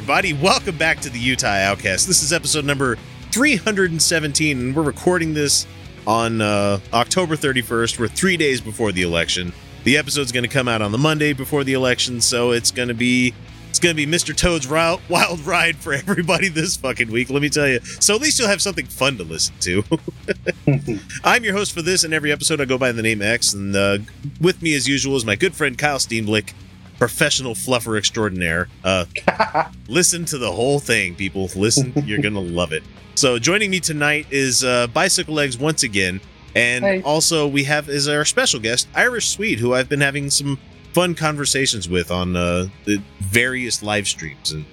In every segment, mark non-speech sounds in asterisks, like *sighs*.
Everybody, welcome back to the Utah Outcast. This is episode number 317, and we're recording this on uh, October 31st. We're three days before the election. The episode's going to come out on the Monday before the election, so it's going to be it's going to be Mr. Toad's wild, ride for everybody this fucking week. Let me tell you. So at least you'll have something fun to listen to. *laughs* I'm your host for this and every episode. I go by the name X, and uh, with me as usual is my good friend Kyle Steenblick, professional fluffer extraordinaire. Uh, *laughs* listen to the whole thing, people. Listen, you're gonna *laughs* love it. So joining me tonight is uh, Bicycle Legs once again, and Hey. also we have is our special guest Irish Sweet, who I've been having some fun conversations with on uh, the various live streams. And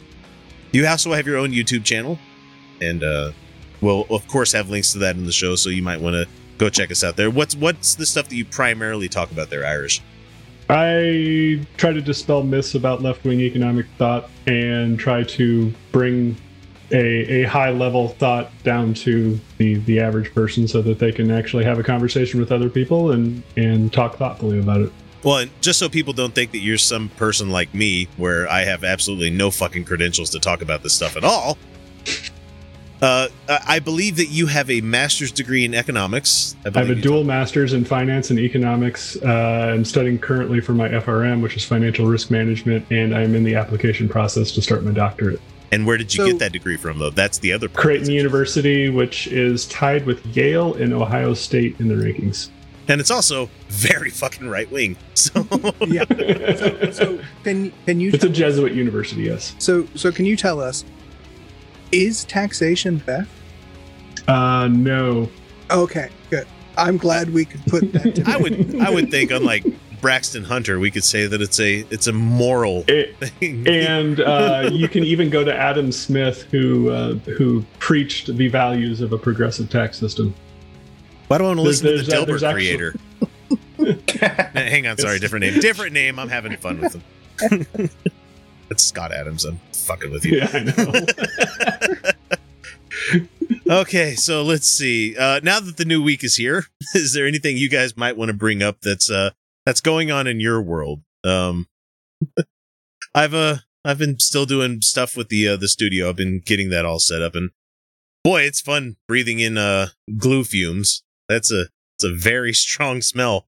you also have your own YouTube channel, and uh, we'll of course have links to that in the show, so you might want to go check us out there. What's what's the stuff that you primarily talk about there, Irish? I try to dispel myths about left wing economic thought and try to bring a, a high level thought down to the, the average person so that they can actually have a conversation with other people and, and talk thoughtfully about it. Well, and just so people don't think that you're some person like me, where I have absolutely no fucking credentials to talk about this stuff at all. Uh, I I believe that you have a master's degree in economics. I have a you dual master's in finance and economics. Uh, I'm studying currently for my FRM, which is financial risk management, and I'm in the application process to start my doctorate. And where did you So- get that degree from, though? That's the other part. Creighton University, which is tied with Yale and Ohio State in the rankings. and it's also very fucking right wing. *laughs* So yeah. *laughs* So, so can can you It's a Jesuit university, yes. so so can you tell us is taxation theft? Uh, no. Okay, good. I'm glad we could put that. *laughs* To I would I would think, unlike Braxton Hunter, we could say that it's a it's a moral It, thing. and uh, you can even go to Adam Smith, who uh, who preached the values of a progressive tax system. Why do I want to There's- listen to the there's- uh, Dilbert there's actually- creator? *laughs* Hang on, sorry, different name. Different name. I'm having fun with him. *laughs* It's Scott Adams. I'm fucking with you. Yeah, I know. *laughs* Okay, so let's see. Uh, now that the new week is here, *laughs* is there anything you guys might want to bring up that's uh that's going on in your world? Um, *laughs* I've uh I've been still doing stuff with the uh, the studio. I've been getting that all set up, and boy, it's fun breathing in uh glue fumes. That's a it's a very strong smell.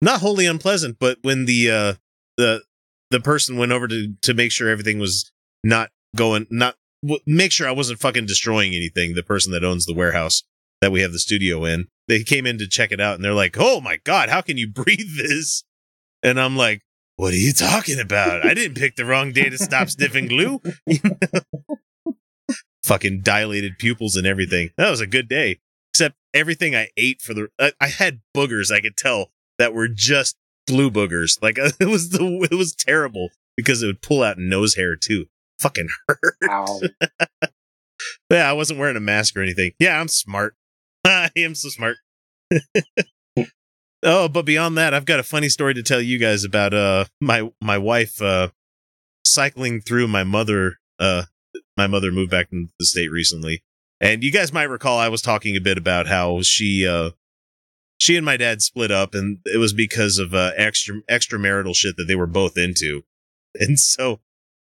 Not wholly unpleasant, but when the uh the the person went over to to make sure everything was not going not w- make sure I wasn't fucking destroying anything. The person that owns the warehouse that we have the studio in, they came in to check it out, and they're like, "Oh my god, how can you *laughs* breathe this?" And I'm like, "What are you talking about? I didn't pick the wrong day to stop sniffing glue." *laughs* *laughs* fucking dilated pupils and everything. That was a good day. Except everything I ate for the, I had boogers. I could tell that were just glue boogers. Like *laughs* it was the, it was terrible because it would pull out nose hair too. Fucking hurt. *laughs* Yeah, I wasn't wearing a mask or anything. Yeah, I'm smart. *laughs* I am so smart. oh, but beyond that, I've got a funny story to tell you guys about uh my my wife uh cycling through my mother uh my mother moved back into the state recently. And you guys might recall I was talking a bit about how she uh she and my dad split up and it was because of uh extra extramarital shit that they were both into. *laughs* And so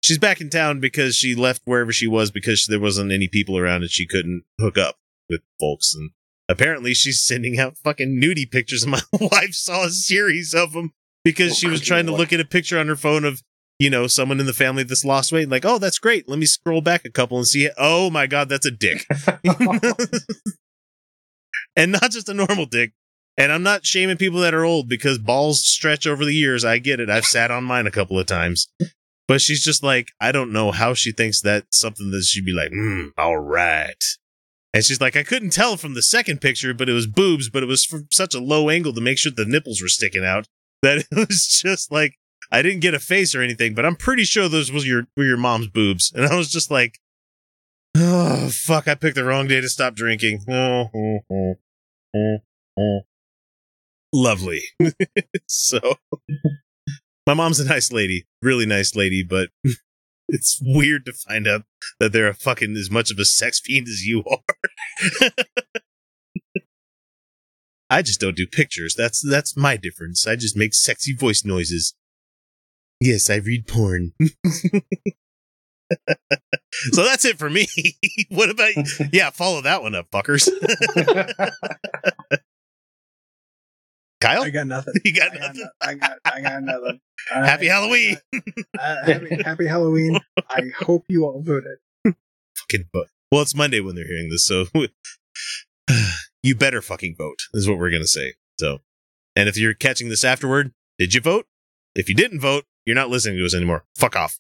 she's back in town because she left wherever she was because there wasn't any people around and she couldn't hook up with folks and apparently she's sending out fucking nudie pictures and my *laughs* wife saw a series of them because she was trying to look at a picture on her phone of you know someone in the family that's lost weight. Like, oh, that's great. Let me scroll back a couple and see. Oh my god, that's a dick, *laughs* and not just a normal dick. And I'm not shaming people that are old because balls stretch over the years. I get it. I've sat on mine a couple of times. But she's just like, I don't know how she thinks that's something that she'd be like, mm, all right. And she's like, I couldn't tell from the second picture, but it was boobs, but it was from such a low angle to make sure the nipples were sticking out that *laughs* it was just like, I didn't get a face or anything, but I'm pretty sure those was your were your mom's boobs. And I was just like, oh fuck, I picked the wrong day to stop drinking. *laughs* Lovely. *laughs* so my mom's a nice lady, really nice lady, but *laughs* it's weird to find out that they're a fucking as much of a sex fiend as you are. *laughs* I just don't do pictures. That's that's my difference. I just make sexy voice noises. Yes, I read porn. so that's it for me. what about you? Yeah, follow that one up, fuckers. Kyle? I got nothing. *laughs* You got I got, nothing? no- I got, I got nothing. *laughs* All Happy right. Halloween. *laughs* Uh, happy, happy Halloween. I hope you all voted. Fucking vote. Well, it's Monday when they're hearing this, so *sighs* you better fucking vote, is what we're going to say. So, and if you're catching this afterward, did you vote? If you didn't vote, you're not listening to us anymore. Fuck off.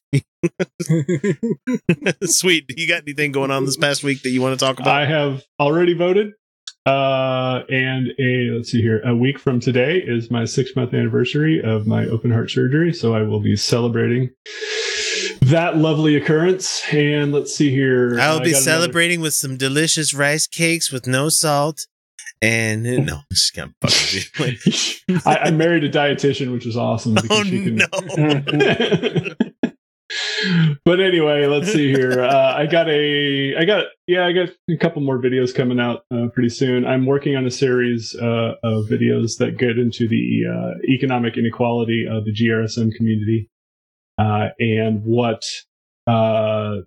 Sweet. You got anything going on this past week that you want to talk about? I have already voted. Uh, and a let's see here. A week from today is my six month anniversary of my open heart surgery, so I will be celebrating that lovely occurrence. And let's see here. I'll be got another- celebrating with some delicious rice cakes with no salt. And no, I'm just of fucking with you. *laughs* I, I married a dietitian, which is awesome. *laughs* because oh she can- no. *laughs* but anyway, let's see here. Uh, I got a, I got, yeah, I got a couple more videos coming out uh, pretty soon. I'm working on a series uh, of videos that get into the uh, economic inequality of the GRSM community uh, and what uh,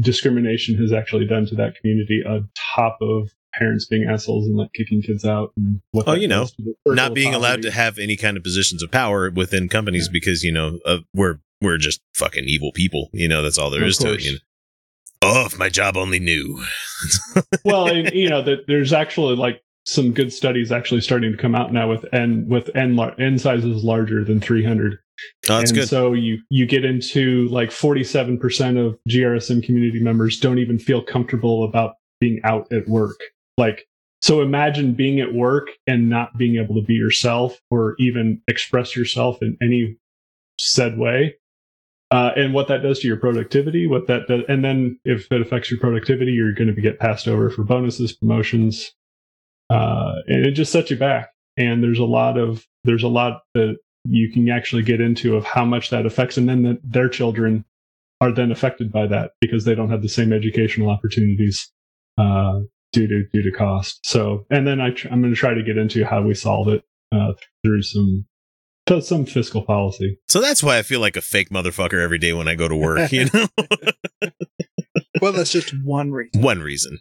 discrimination has actually done to that community, on top of parents being assholes and like kicking kids out. And what Oh, you know, does to the circle not being allowed to have any kind of positions of power within companies because you know uh, we're we're just fucking evil people. You know that's all there Of is to it. You know? Oh, if my job only knew. *laughs* well, and, you know that there's actually like some good studies actually starting to come out now with n with n lar- n sizes larger than 300. Oh, that's and good. so you you get into like 47% of GRSM community members don't even feel comfortable about being out at work. Like so imagine being at work and not being able to be yourself or even express yourself in any said way. Uh, and what that does to your productivity, what that does, and then if it affects your productivity, you're going to get passed over for bonuses, promotions, uh, and it just sets you back. And there's a lot of there's a lot that you can actually get into of how much that affects, and then that their children are then affected by that because they don't have the same educational opportunities uh, due to due to cost. So, and then I I'm going to try to get into how we solve it uh, through some some fiscal policy. so that's why I feel like a fake motherfucker every day when I go to work. You know, *laughs* Well, that's just one reason. one reason.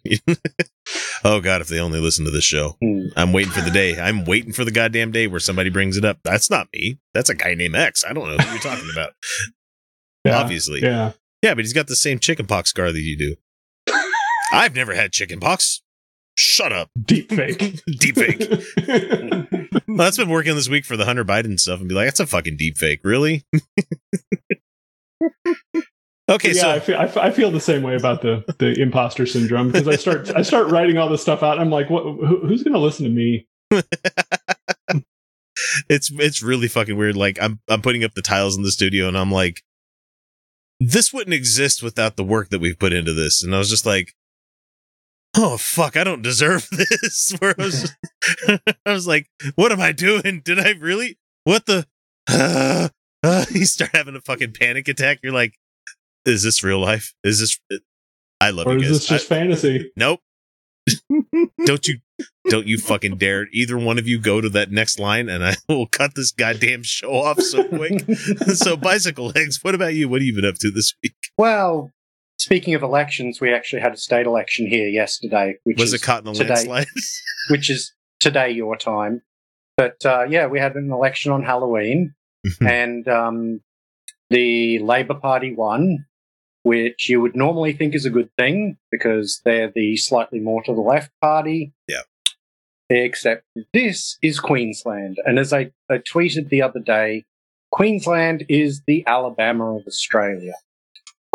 *laughs* oh God, if they only listen to this show. Hmm. I'm waiting for the day. I'm waiting for the goddamn day where somebody brings it up. That's not me. That's a guy named X. I don't know who you're talking about. *laughs* Yeah, Obviously. Yeah. yeah. but he's got the same chickenpox scar that you do. I've never had chickenpox. Shut up. Deep fake. Deep fake. Well, that's been working this week for the Hunter Biden stuff and be like, that's a fucking deep fake. Really? *laughs* okay, yeah, so I, feel, I, f- I feel the same way about the the imposter syndrome because I start I start writing all this stuff out. And I'm like, what? Who, who's going to listen to me? *laughs* it's it's really fucking weird. Like I'm I'm putting up the tiles in the studio and I'm like, this wouldn't exist without the work that we've put into this. And I was just like, oh fuck, I don't deserve *laughs* this. Where I was, *laughs* I was like, what am I doing? Did I really? What the? *sighs* Uh, uh, *laughs* you start having a fucking panic attack. You're like, is this real life? Is this? I love Or you is guys. this just I- fantasy? Nope. don't you don't you fucking dare either one of you go to that next line and I will cut this goddamn show off so quick. so bicycle legs, what about you? What have you been up to this week? Well, speaking of elections, we actually had a state election here yesterday, which Was is it caught in a today. landslide? *laughs* which is today your time. But uh, yeah, we had an election on Halloween, and um, the Labor Party won, which you would normally think is a good thing because they're the slightly more to the left party. Yeah. Except this is Queensland. And as I, I tweeted the other day, Queensland is the Alabama of Australia.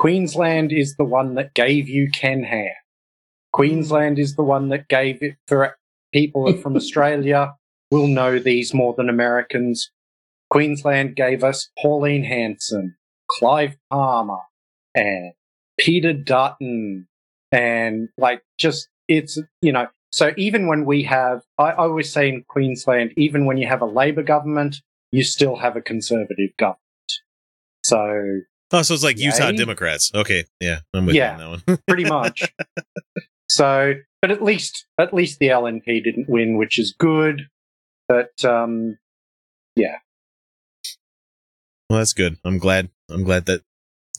Queensland is the one that gave you Ken Ham. Queensland is the one that gave it for people from *laughs* Australia will know these more than Americans. Queensland gave us Pauline Hanson, Clive Palmer, and Peter Dutton, and like just it's you know. So even when we have, I, I always say in Queensland, even when you have a Labor government, you still have a Conservative government. So Oh, so it's like Utah Yay. Democrats. Okay, yeah, I'm with Yeah. you on that one. *laughs* pretty much. *laughs* so, but at least at least the LNP didn't win, which is good. But um, yeah. well, that's good. I'm glad. I'm glad that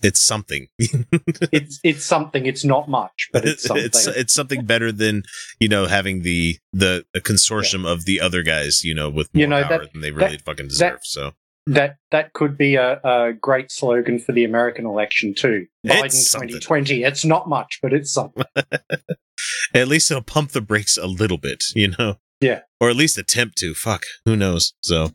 it's something. *laughs* it's it's something. It's not much, but it's something. it's it's something better than you know having the the a consortium of the other guys you know with more You know, power that- than they really fucking deserve. so that that could be a, a great slogan for the American election too. Biden It's something. 2020. It's not much, but it's something. *laughs* at least it'll pump the brakes a little bit, you know. Yeah. or at least attempt to. Fuck, who knows? So.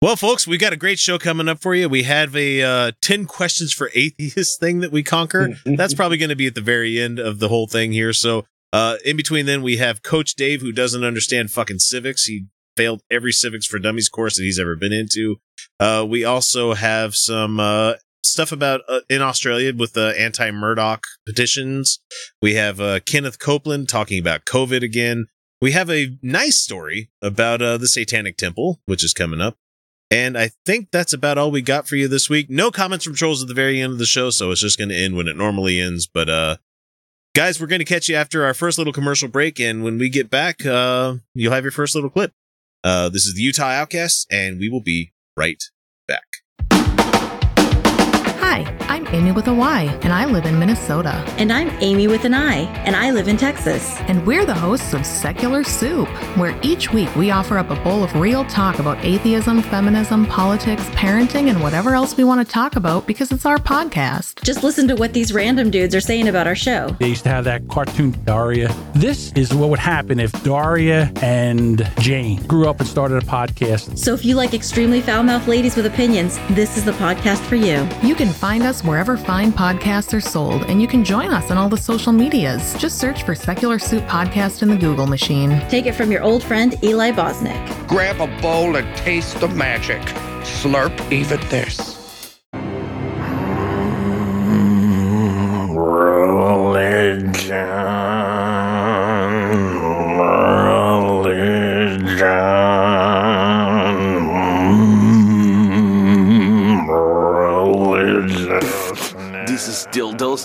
Well, folks, we got a great show coming up for you. We have a uh, 10 questions for atheists *laughs* thing that we conquer. *laughs* That's probably going to be at the very end of the whole thing here. So, uh, in between then, we have Coach Dave, who doesn't understand fucking civics. He failed every civics for dummies course that he's ever been into. Uh, we also have some uh, stuff about uh, in Australia with the anti Murdoch petitions. We have uh, Kenneth Copeland talking about COVID again. We have a nice story about uh, the Satanic Temple, which is coming up. And I think that's about all we got for you this week. No comments from trolls at the very end of the show, so it's just going to end when it normally ends. But uh, guys, we're going to catch you after our first little commercial break, and when we get back, you'll have your first little clip. Uh, this is the Utah Outcasts, and we will be right. Hi, I'm Amy with a Y, and I live in Minnesota. And I'm Amy with an I, and I live in Texas. And we're the hosts of Secular Soup, where each week we offer up a bowl of real talk about atheism, feminism, politics, parenting, and whatever else we want to talk about because it's our podcast. Just listen to what these random dudes are saying about our show. They used to have that cartoon Daria. This is what would happen if Daria and Jane grew up and started a podcast. So if you like extremely foul mouthed ladies with opinions, this is the podcast for you. You can find us wherever fine podcasts are sold, and you can join us on all the social medias. Just search for Secular Soup Podcast in the Google machine. Take it from your old friend Eli Bosnick. Grab a bowl and taste the magic. Slurp even this. This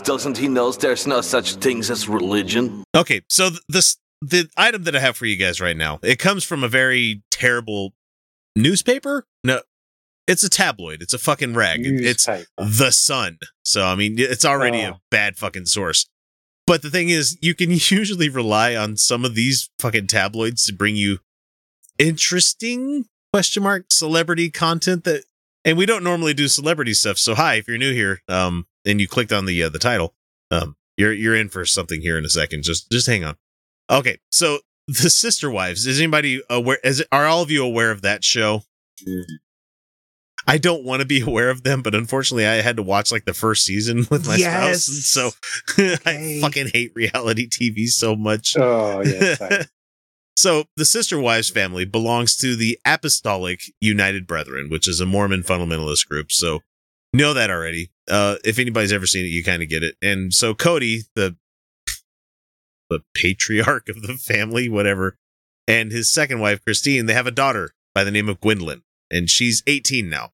Doesn't he know there's no such things as religion? Okay, so th- this the item that I have for you guys right now, it comes from a very terrible newspaper. No, it's a tabloid. It's a fucking rag. It- It's the Sun. So I mean, it's already Oh. a bad fucking source. But the thing is, you can *laughs* usually rely on some of these fucking tabloids to bring you interesting question mark celebrity content that and we don't normally do celebrity stuff. So hi, if you're new here, um, and you clicked on the uh, the title, um, you're you're in for something here in a second. Just just hang on. Okay, so *laughs* the Sister Wives. Is anybody aware? Is are all of you aware of that show? I don't want to be *laughs* aware of them, but unfortunately, I had to watch like the first season *laughs* with my Yes. spouse, so I fucking hate reality TV so much. Oh yes. I- So the Sister Wives family belongs to the Apostolic United Brethren, which is a Mormon fundamentalist group. So know that already. Uh, if anybody's ever seen it, you kind of get it. And so Kody, the the patriarch of the family, whatever, and his second wife Christine, they have a daughter by the name of Gwendolyn, and she's 18 now.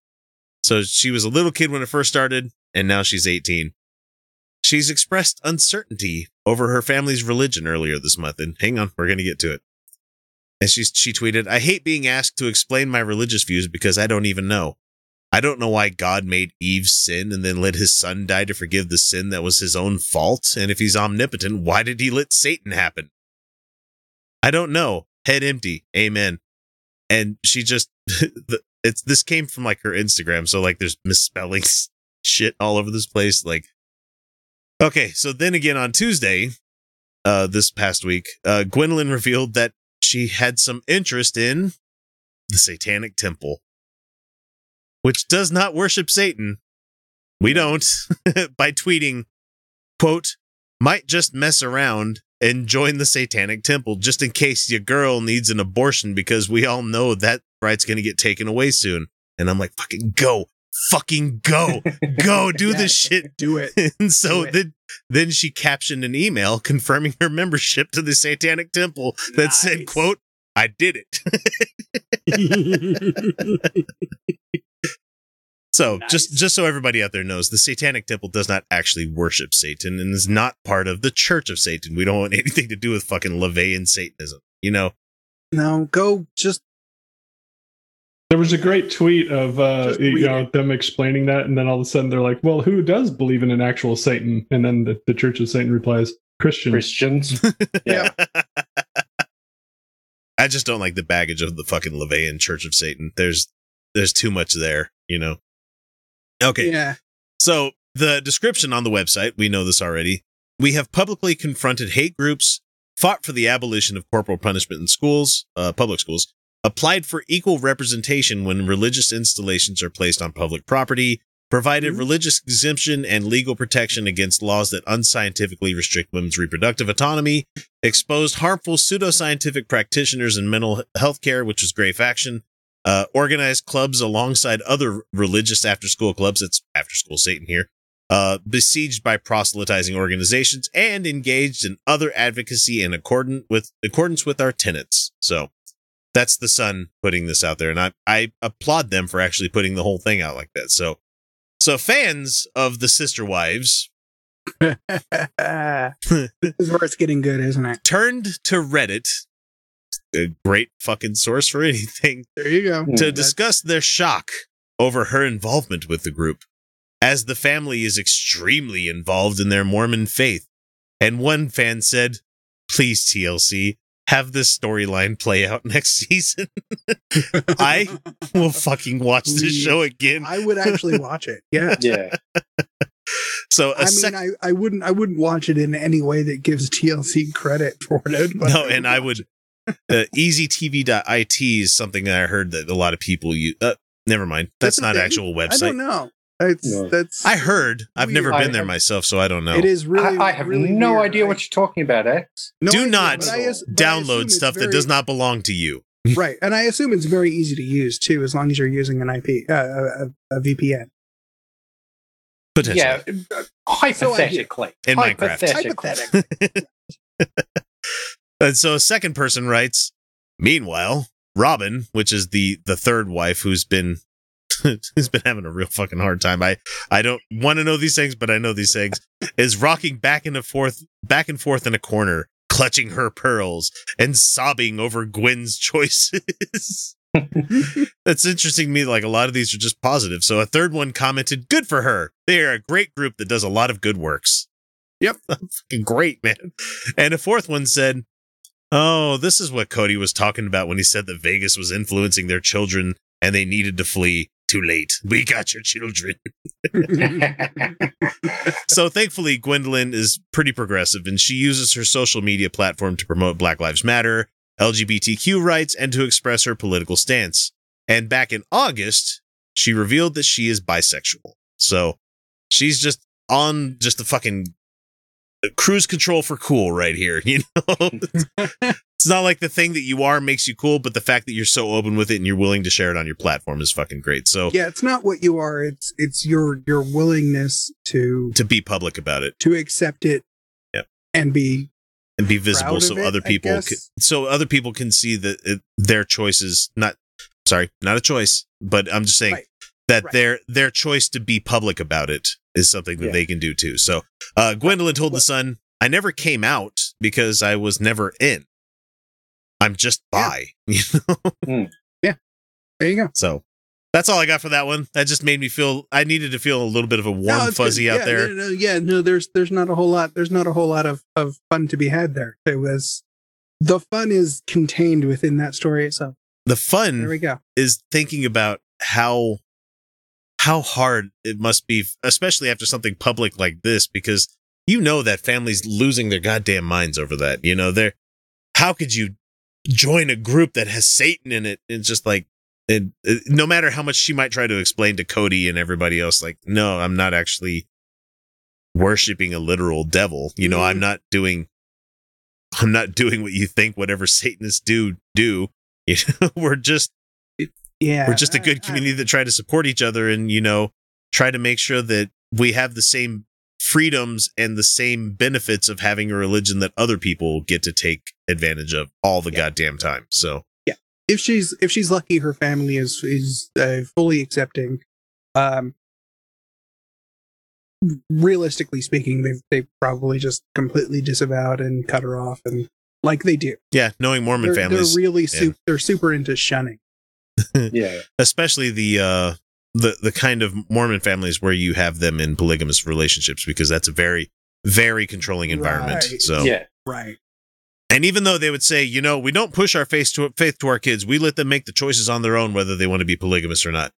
So she was a little kid when it first started, and now she's 18. She's expressed uncertainty over her family's religion earlier this month, and hang on, we're gonna get to it. And she she tweeted, "I hate being asked to explain my religious views because I don't even know. I don't know why God made Eve sin and then let his son die to forgive the sin that was his own fault. And if he's omnipotent, why did he let Satan happen? I don't know. Head empty. Amen." And she just, *laughs* it's this came from like her Instagram, so like there's misspelling *laughs* shit all over this place. Like, okay, so then again on Tuesday, uh, this past week, uh, Gwendolyn revealed that she had some interest in the Satanic Temple, which does not worship Satan. We don't *laughs* by tweeting, quote, might just mess around and join the Satanic Temple just in case your girl needs an abortion because we all know that right's going to get taken away soon. And I'm like, fucking go, fucking go, *laughs* go do this shit. Do it. *laughs* And so it. then, then she captioned an email confirming her membership to the Satanic Temple that said, quote, I did it. So just just so everybody out there knows, the Satanic Temple does not actually worship Satan and is not part of the Church of Satan. We don't want *laughs* anything to do with fucking LaVeyan Satanism. You know, No, go just There was a great tweet of uh, you know it. them explaining that, and then all of a sudden they're like, "Well, who does believe in an actual Satan?" And then the, the Church of Satan replies, "Christians." Christians. *laughs* Yeah. I just don't like the baggage of the fucking LaVeyan Church of Satan. There's there's too much there, you know. Okay. yeah. So the description on the website, we know this already. We have publicly confronted hate groups, fought for the abolition of corporal punishment in schools, uh, public schools, applied for equal representation when religious installations are placed on public property, provided religious exemption and legal protection against laws that unscientifically restrict women's reproductive autonomy, exposed harmful pseudoscientific practitioners in mental health care, which was grave action, uh, organized clubs alongside other religious after school clubs. It's after school Satan here. Uh, besieged by proselytizing organizations and engaged in other advocacy in accordance with accordance with our tenets. So that's the Sun putting this out there, and I I applaud them for actually putting the whole thing out like that. So so fans of the sister wives *laughs* this is where it's getting good, isn't it? turned to Reddit, a great fucking source for *laughs* anything, There you go. Hmm. to That's- discuss their shock over her involvement with the group, as the family is extremely involved in their Mormon faith. And one fan said, Please, TLC, have this storyline play out *laughs* next season. *laughs* I will fucking watch this show again. I would actually watch it. Yeah. Yeah. So, a I mean, sec- I, I wouldn't I wouldn't watch it in any way that gives TLC credit for it. no, and I would. Uh, EasyTV.it is something that I heard that a lot of people use. Uh, never mind. That's, That's not thing? actual I website. don't know. It's No. that's I heard. I've Weird. never been I- there I- myself, so I don't know. it is really. I, I have really no weird. idea what you're talking about, X. no Do idea, not but as- but I assume Download it's stuff that does not belong to you. *laughs* right, and I assume it's very easy to use too, as long as you're using an IP, uh, a, a VPN. Potentially. Yeah, uh, hypothetically. In Minecraft. Hypothetically. *laughs* *laughs* And so a second person writes, Meanwhile, Robyn, which is the the third wife who's been *laughs* who's been having a real fucking hard time. I I don't want to know these things, but I know these things, *laughs* is rocking back and forth back and forth in a corner, clutching her pearls and sobbing over Gwen's *laughs* choices. That's interesting to me. Like a lot of these are just positive. So a third one commented, "Good for her. They are a great group that does a lot of good works." Yep. fucking great, man. And a fourth one said, "Oh, this is what Kody was talking about when he said that Vegas was influencing their children and they needed to flee. Too late. We got your children." *laughs* so thankfully, Gwendolyn is pretty progressive and she uses her social media platform to promote Black Lives Matter, LGBTQ rights, and to express her political stance. And back in August, she revealed that she is bisexual. So she's just on just the fucking cruise control for cool right here. *laughs* You know, *laughs* it's not like the thing that you are makes you cool, but the fact that you're so open with it and you're willing to share it on your platform is fucking great. So yeah, it's not what you are. It's it's your your willingness to to be public about it to accept it. Yep. And be and be visible so it, other people can, so other people can see that it, their choices not sorry not a choice but i'm just saying Right. that Right. their their choice to be public about it is something that Yeah. they can do too so uh gwendolyn told the sun i never came out because i was never in i'm just by, Yeah. *laughs* you know there you go. so that's all i got for that one that just made me feel i needed to feel a little bit of a warm No, fuzzy good. out there No, no, yeah, no, there's there's not a whole lot. There's not a whole lot of of fun to be had there. It was the fun is contained within that story itself. the fun There we go. is thinking about how how hard it must be, especially after something public like this, because you know that families losing their goddamn minds over that. You know, they're how could you join a group that has Satan in it? It's just like it, it- no matter how much she might try to explain to Kody and everybody else, like, no, I'm not actually worshiping a literal devil. You know, I'm mm-hmm. not doing I'm not doing what you think whatever Satanists do do. *laughs* You know, we're just Yeah. we're just a good community that try to support each other and you know try to make sure that we have the same freedoms and the same benefits of having a religion that other people get to take advantage of all the goddamn time. So Yeah. if she's if she's lucky, her family is is uh, fully accepting. Um, realistically speaking, they they probably just completely disavowed and cut her off, and like they do. yeah, knowing Mormon They're, families, they're really yeah. they're super into shunning. *laughs* Yeah. especially the uh the the kind of Mormon families where you have them in polygamous relationships because that's a very very controlling environment. Right. So Yeah. Right. And even though they would say, you know, we don't push our faith to faith to our kids, we let them make the choices on their own whether they want to be polygamous or not.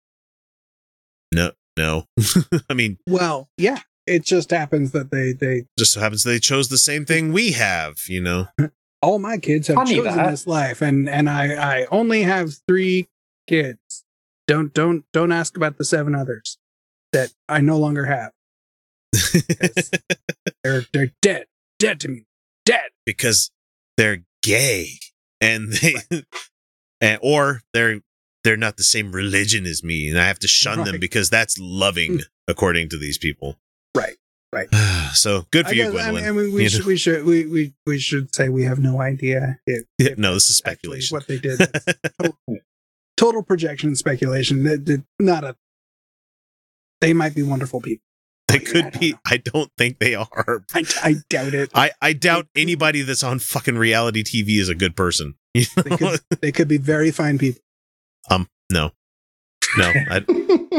No, no. *laughs* I mean, Well, yeah. It just happens that they they just so happens they chose the same thing we have, you know. *laughs* all my kids have Funny chosen that. this life, and and I I only have three kids. Don't don't don't ask about the seven others that I no longer have. *laughs* They're they're dead, dead to me, dead. because they're gay and they *laughs* and, or they're they're not the same religion as me and I have to shun them because that's loving hmm. according to these people. Right, right. *sighs* so good for I you, guess- I Gwendolyn. mean, I mean, we You should we should we, we we should say we have no idea if, Yeah, if no, this is speculation. what they did. *laughs* total, total projection and speculation. That that- not a. They might be wonderful people. they could don't be. know. I don't think they are. I, I doubt it. I, I doubt anybody that's on fucking reality TV is a good person. *laughs* You They could, they could be very fine people. um, no, no. I,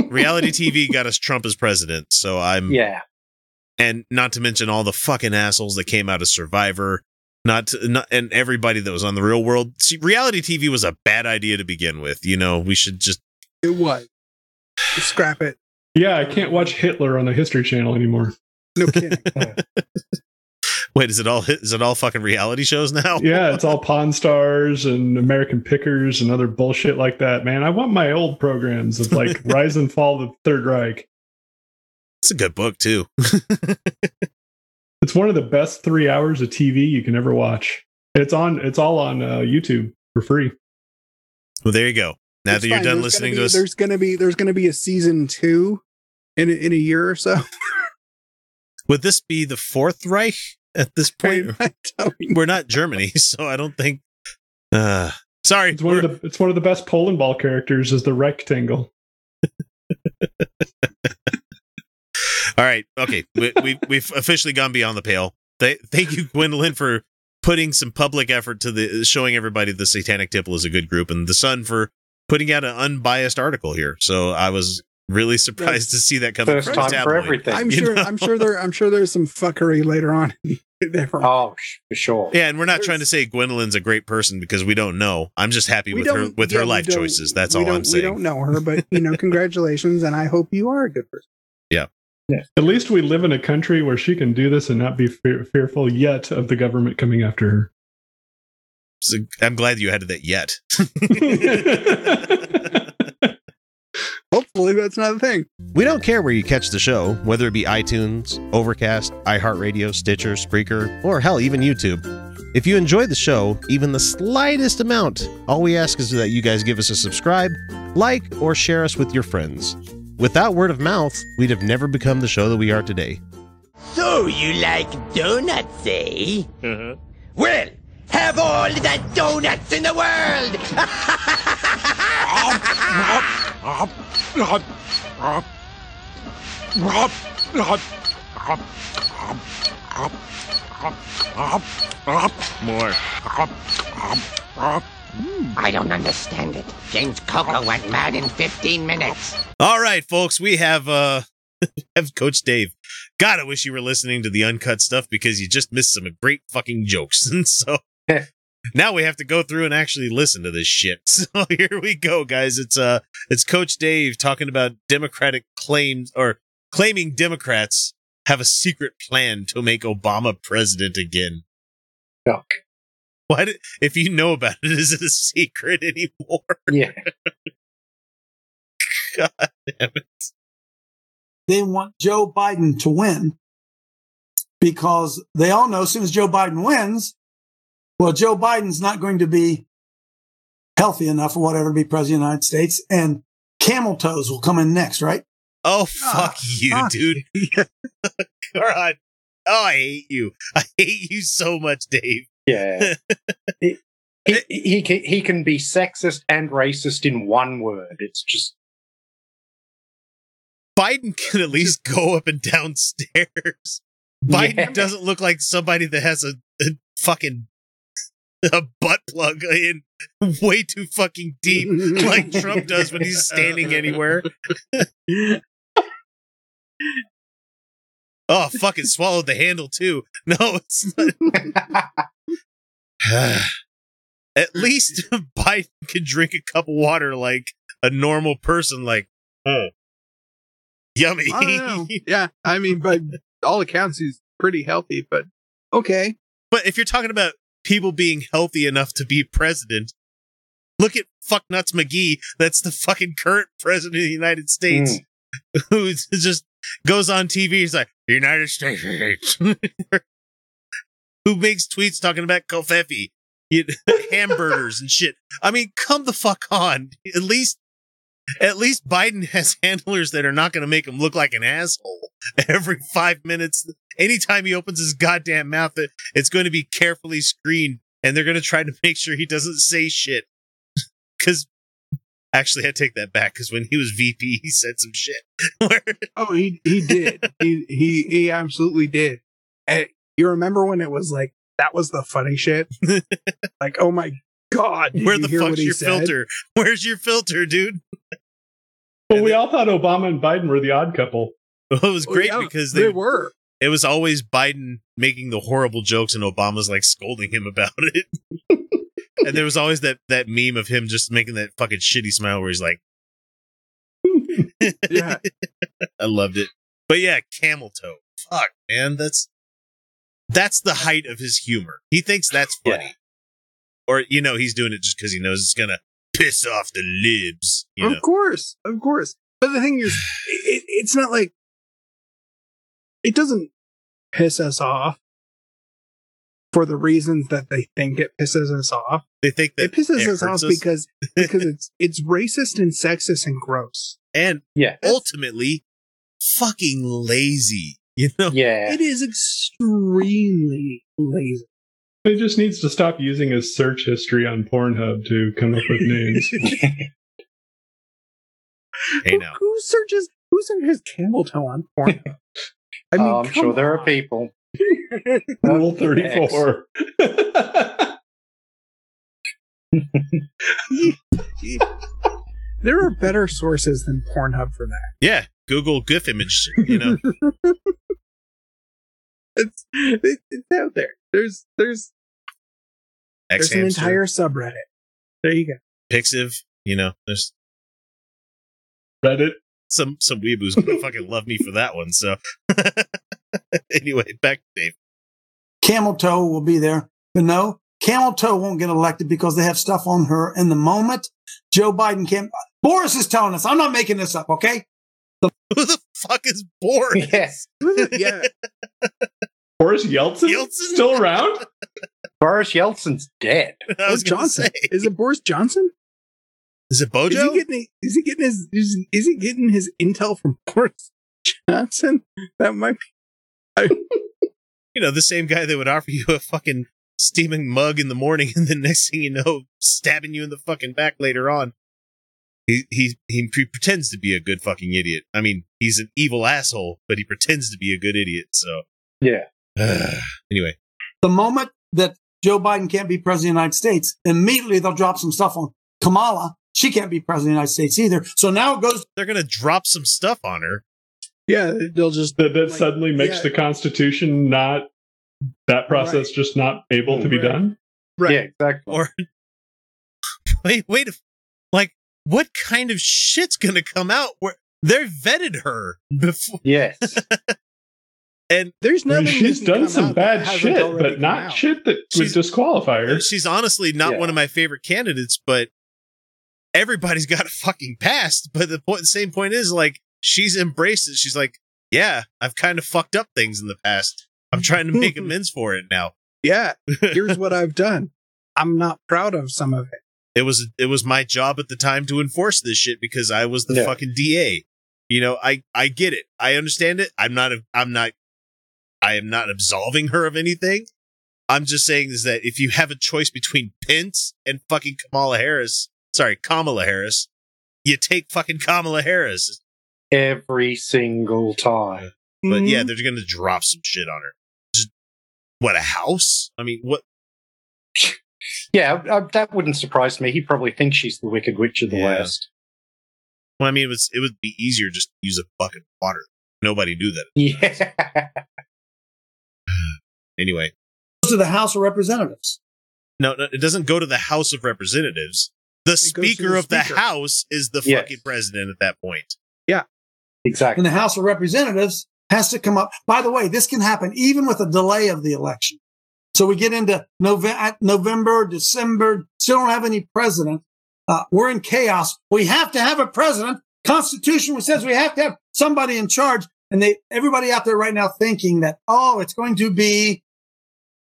*laughs* reality TV got us Trump as president, so I'm Yeah. and not to mention all the fucking assholes that came out of Survivor, not, to, not and everybody that was on the Real World. See, reality TV was a bad idea to begin with. You know, we should just It was. Scrap it. Yeah, I can't watch Hitler on the History Channel anymore. No kidding. *laughs* wait. Is it all is it all fucking reality shows now? *laughs* Yeah, it's all *laughs* Pawn Stars and American Pickers and other bullshit like that, man. I want my old programs of like Rise and Fall of the Third Reich. it's a good book too. It's one of the best three hours of TV you can ever watch. It's on. It's all on uh, YouTube for free. well, there you go. Now It's that you're fine. done There's listening gonna to us, there's gonna be there's gonna be a season two in a, in a year or so. *laughs* would this be the Fourth Reich at this point? *laughs* I don't know. We're not Germany, *laughs* so I don't think. Uh, sorry, It's one of the. It's one of the best Poland ball characters. Is the rectangle. All right. Okay. We, we, we've officially gone beyond the pale. Th- thank you, Gwendolyn, for putting some public effort to the showing everybody the Satanic Temple is a good group, and the Sun for putting out an unbiased article here. So I was really surprised to see that coming First from time the for everything. I'm sure. know? I'm sure there. I'm sure there's some fuckery later on. *laughs* Oh, for sure. Yeah, and we're not trying to say Gwendolyn's a great person because we don't know. I'm just happy with her with yeah, her life choices. That's all I'm saying. We don't know her, but you know, *laughs* congratulations, and I hope you are a good person. At least we live in a country where she can do this and not be fear- fearful yet of the government coming after her. So I'm glad you added that yet. *laughs* Hopefully, that's not a thing. We don't care where you catch the show, whether it be iTunes, Overcast, iHeartRadio, Stitcher, Spreaker, or hell, even YouTube. If you enjoy the show, even the slightest amount, all we ask is that you guys give us a subscribe, like, or share us with your friends. Without word of mouth, we'd have never become the show that we are today. So you like donuts, eh? Uh-huh. Well, have all the donuts in the world! *laughs* More. *laughs* I don't understand it. James Coco went mad in 15 minutes. All right, folks, we have uh *laughs* have Coach Dave. God, I wish you were listening to the uncut stuff because you just missed some great fucking jokes. And *laughs* so *laughs* now we have to go through and actually listen to this shit. So here we go, guys. It's uh, it's Coach Dave talking about Democratic claims or claiming Democrats have a secret plan to make Obama president again. Yuck. Why did, if you know about it, *laughs* is it a secret anymore? Yeah. *laughs* God damn it. They want Joe Biden to win because they all know as soon as Joe Biden wins, well, Joe Biden's not going to be healthy enough or whatever to be president of the United States, and camel toes will come in next, right? Oh fuck you, fuck dude. *laughs* God. Oh, I hate you. I hate you so much, Dave. Yeah. *laughs* he, he, he, can, he can be sexist and racist in one word. It's just Biden can at least go up and down stairs. Biden Yeah. doesn't look like somebody that has a, a fucking a butt plug in way too fucking deep *laughs* like Trump does when he's standing anywhere. *laughs* oh, fucking swallowed the handle too. No, it's not. *sighs* At least *laughs* Biden can drink a cup of water like a normal person. Like, oh, yummy. I *laughs* yeah, I mean, by all accounts, he's pretty healthy, but okay. But if you're talking about people being healthy enough to be president, look at fucknuts McGee. That's the fucking current president of the United States, hmm. *laughs* who just goes on TV. He's like, United States, who makes tweets talking about covfefe, *laughs* hamburgers and shit. I mean, come the fuck on. At least, at least Biden has *laughs* handlers that are not going to make him look like an asshole every five minutes. Anytime he opens his goddamn mouth, it- it's going to be carefully screened, and they're going to try to make sure he doesn't say shit. *laughs* Because actually, I take that back. Because when he was VP, he said some shit. Oh, he he did. he he he absolutely did. And you remember when it was like that was the funny shit? *laughs* like, oh my god, where the fuck's your said? filter? *laughs* Where's your filter, dude? But we all thought Obama and Biden were the odd couple. *laughs* Well, it was Oh, great yeah, because they they were. It was always Biden making the horrible jokes and Obama's like scolding him about it. and there was always that that meme of him just making that fucking shitty smile where he's like, Yeah. I loved it. But yeah, camel toe. Fuck, man, that's that's the height of his humor. He thinks that's funny. Or you know, he's doing it just because he knows it's gonna piss off the libs. You know? Of course, of course. But the thing is, *sighs* it, it's not like it doesn't piss us off for the reasons that they think it pisses us off. They think that it pisses it us off us. because *laughs* because it's it's racist and sexist and gross. and yeah, ultimately fucking lazy. You know? Yeah. It is extremely lazy. He just needs to stop using his search history on Pornhub to come up with names. *laughs* *laughs* Hey now. Who searches who searches camel toe on Pornhub? *laughs* I mean, Oh, I'm come sure there are people. Rule 34. there are better sources than Pornhub for that. Yeah, Google GIF image. You know, It's it's out there. There's there's there's an entire subreddit. There you go. Pixiv. You know, there's Reddit. some some weeboo's gonna *laughs* fucking love me for that one. So *laughs* anyway, back to Dave. Camel Toe will be there. But no, Camel Toe won't get elected because they have stuff on her. In the moment, Joe Biden can't. Boris is telling us. I'm not making this up, okay? *laughs* Who the fuck is Boris? Yes. *laughs* yeah. *laughs* Boris Yeltsin? Yeltsin? Still around? Boris Yeltsin's dead. I Boris was Johnson. say, Is it Boris Johnson? is it Bojo? he getting is he getting his is, is he getting his intel from Boris Johnson? That might be you know, the same guy that would offer you a fucking steaming mug in the morning, and then next thing you know, stabbing you in the fucking back later on. He he he pretends to be a good fucking idiot. I mean, he's an evil asshole, but he pretends to be a good idiot. So Yeah. *sighs* anyway, The moment that Joe Biden can't be president of the United States, immediately they'll drop some stuff on Kamala. She can't be president of the United States either. So now it goes. they're gonna drop some stuff on her. yeah, they'll just That, that Like, suddenly makes yeah. the Constitution not, that process just not able to be Right. done? Right. Yeah, exactly. Or *laughs* wait, wait, like what kind of shit's gonna come out where they vetted her before? Yes. *laughs* and there's I nothing. she's done some bad shit, but not out. shit that would She's- disqualify her. She's honestly not Yeah. one of my favorite candidates, but everybody's *laughs* got a fucking past. But the point, the same point is like she's embraced it. She's like, yeah, I've kind of fucked up things in the past. I'm trying to make *laughs* amends for it now. Yeah, here's what I've done. I'm not proud of some of it. It was it was my job at the time to enforce this shit because I was the Yeah. fucking DA. You know, I I get it. I understand it. I'm not a, I'm not I am not absolving her of anything. I'm just saying is that if you have a choice between Pence and fucking Kamala Harris, sorry, Kamala Harris, you take fucking Kamala Harris. Every single time. But yeah, Mhm. they're going to drop some shit on her. Just, what a house? I mean, what? Yeah, uh, that wouldn't surprise me. He probably thinks she's the Wicked Witch of the Yeah. West. Well, I mean, it was it would be easier just to use a bucket of water. Nobody knew that *laughs* Yeah. anyway. to the House of Representatives. No, no, it doesn't go to the House of Representatives. The to Speaker the of the House is the Yes. fucking president at that point. Yeah, exactly. And the House of Representatives has to come up. By the way, this can happen even with a delay of the election. So we get into November, November, December, still don't have any president. Uh, we're in chaos. We have to have a president. Constitution says we have to have somebody in charge. And they, everybody out there right now thinking that, oh, it's going to be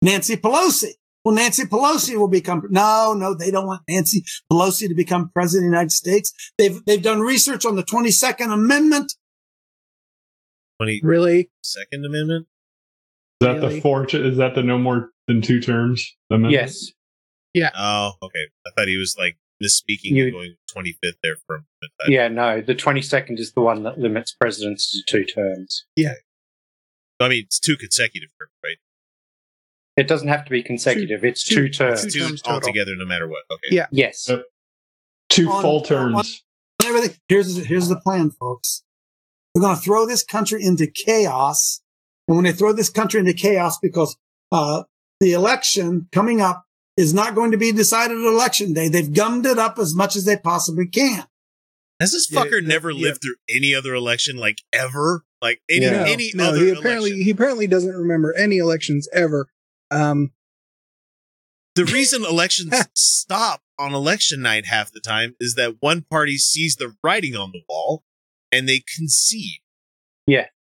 Nancy Pelosi. Well, Nancy Pelosi will become, no, no, they don't want Nancy Pelosi to become president of the United States. They've, they've done research on the 22nd Amendment. Twenty Really? second Amendment. Is that Really? the four? Is that the no more than two terms? amendment? Yes. Yeah. Oh, okay. I thought he was like misspeaking You- and going twenty fifth there for a minute. Yeah, no, the 22nd is the one that limits presidents to two terms. Yeah. I mean, it's two consecutive terms, right? It doesn't have to be consecutive, it's two, two- terms. It's Two two terms total. altogether, no matter what. Okay. Yeah. Yes. Yep. Two On- full on- terms. everything. Here's here's the plan, folks. We're going to throw this country into chaos, and when they throw this country into chaos, because uh, the election coming up is not going to be decided at election day. They've gummed it up as much as they possibly can. Has this Yeah, fucker yeah, never yeah. lived through any other election, like ever? Like any Yeah. any no, other he apparently election? he apparently doesn't remember any elections ever. Um, The reason elections *laughs* stop on election night half the time is that one party sees the writing on the wall and they concede. And can we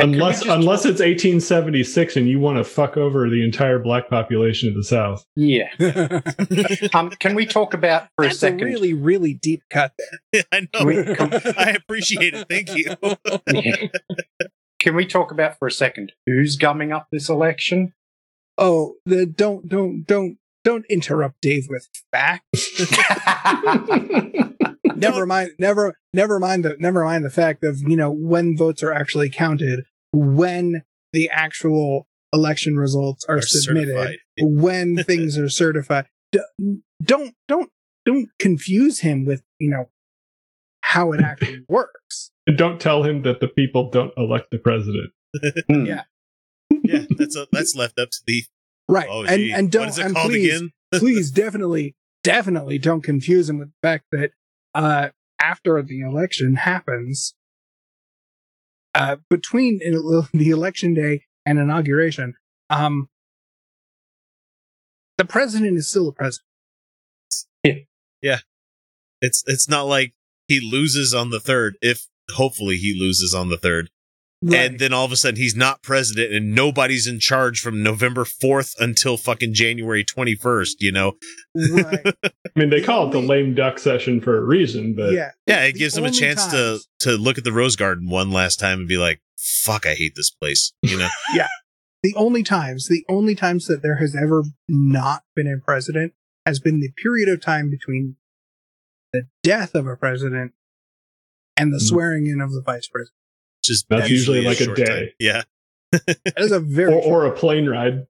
Unless just unless talk- it's 1876 and you want to fuck over the entire black population of the South. Yeah. *laughs* um, can we talk about for that's a second? really really deep cut there. *laughs* I know. We- *laughs* come- I appreciate it. Thank you. Can we talk about for a second who's gumming up this election? Oh, the don't don't don't don't interrupt Dave with facts. Never mind never never mind the never mind the fact of you know when votes are actually counted when the actual election results are, Are submitted certified. when *laughs* things are certified D- don't don't don't confuse him with you know how it actually *laughs* works And don't tell him that the people don't elect the president. *laughs* Hmm. Yeah. Yeah, that's a, that's left up to the. right Oh, and and don't what is it and called please again? please definitely definitely don't confuse him with the fact that uh after the election happens uh between *laughs* the election day and inauguration um the president is still a president Yeah. yeah. It's it's not like he loses on the third. If hopefully he loses on the third, and then all of a sudden he's not president and nobody's in charge from November fourth until fucking January twenty first. You know, right *laughs* I mean, they call it the lame duck session for a reason, but yeah yeah, it The gives him a chance times- to to look at the Rose Garden one last time and be like, "Fuck, I hate this place." You know, *laughs* yeah. the only times the only times that there has ever not been a president has been the period of time between the death of a president and the Mm. swearing in of the vice president which is That's usually like a short day. time. Yeah, *laughs* that is a very or, or a plane ride.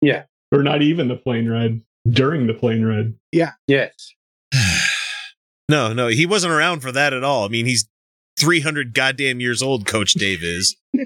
Yeah. Or not even the plane ride. During the plane ride. Yeah. Yes. *sighs* no, no, he wasn't around for that at all. I mean, he's three hundred goddamn years old. Coach Dave is. *laughs*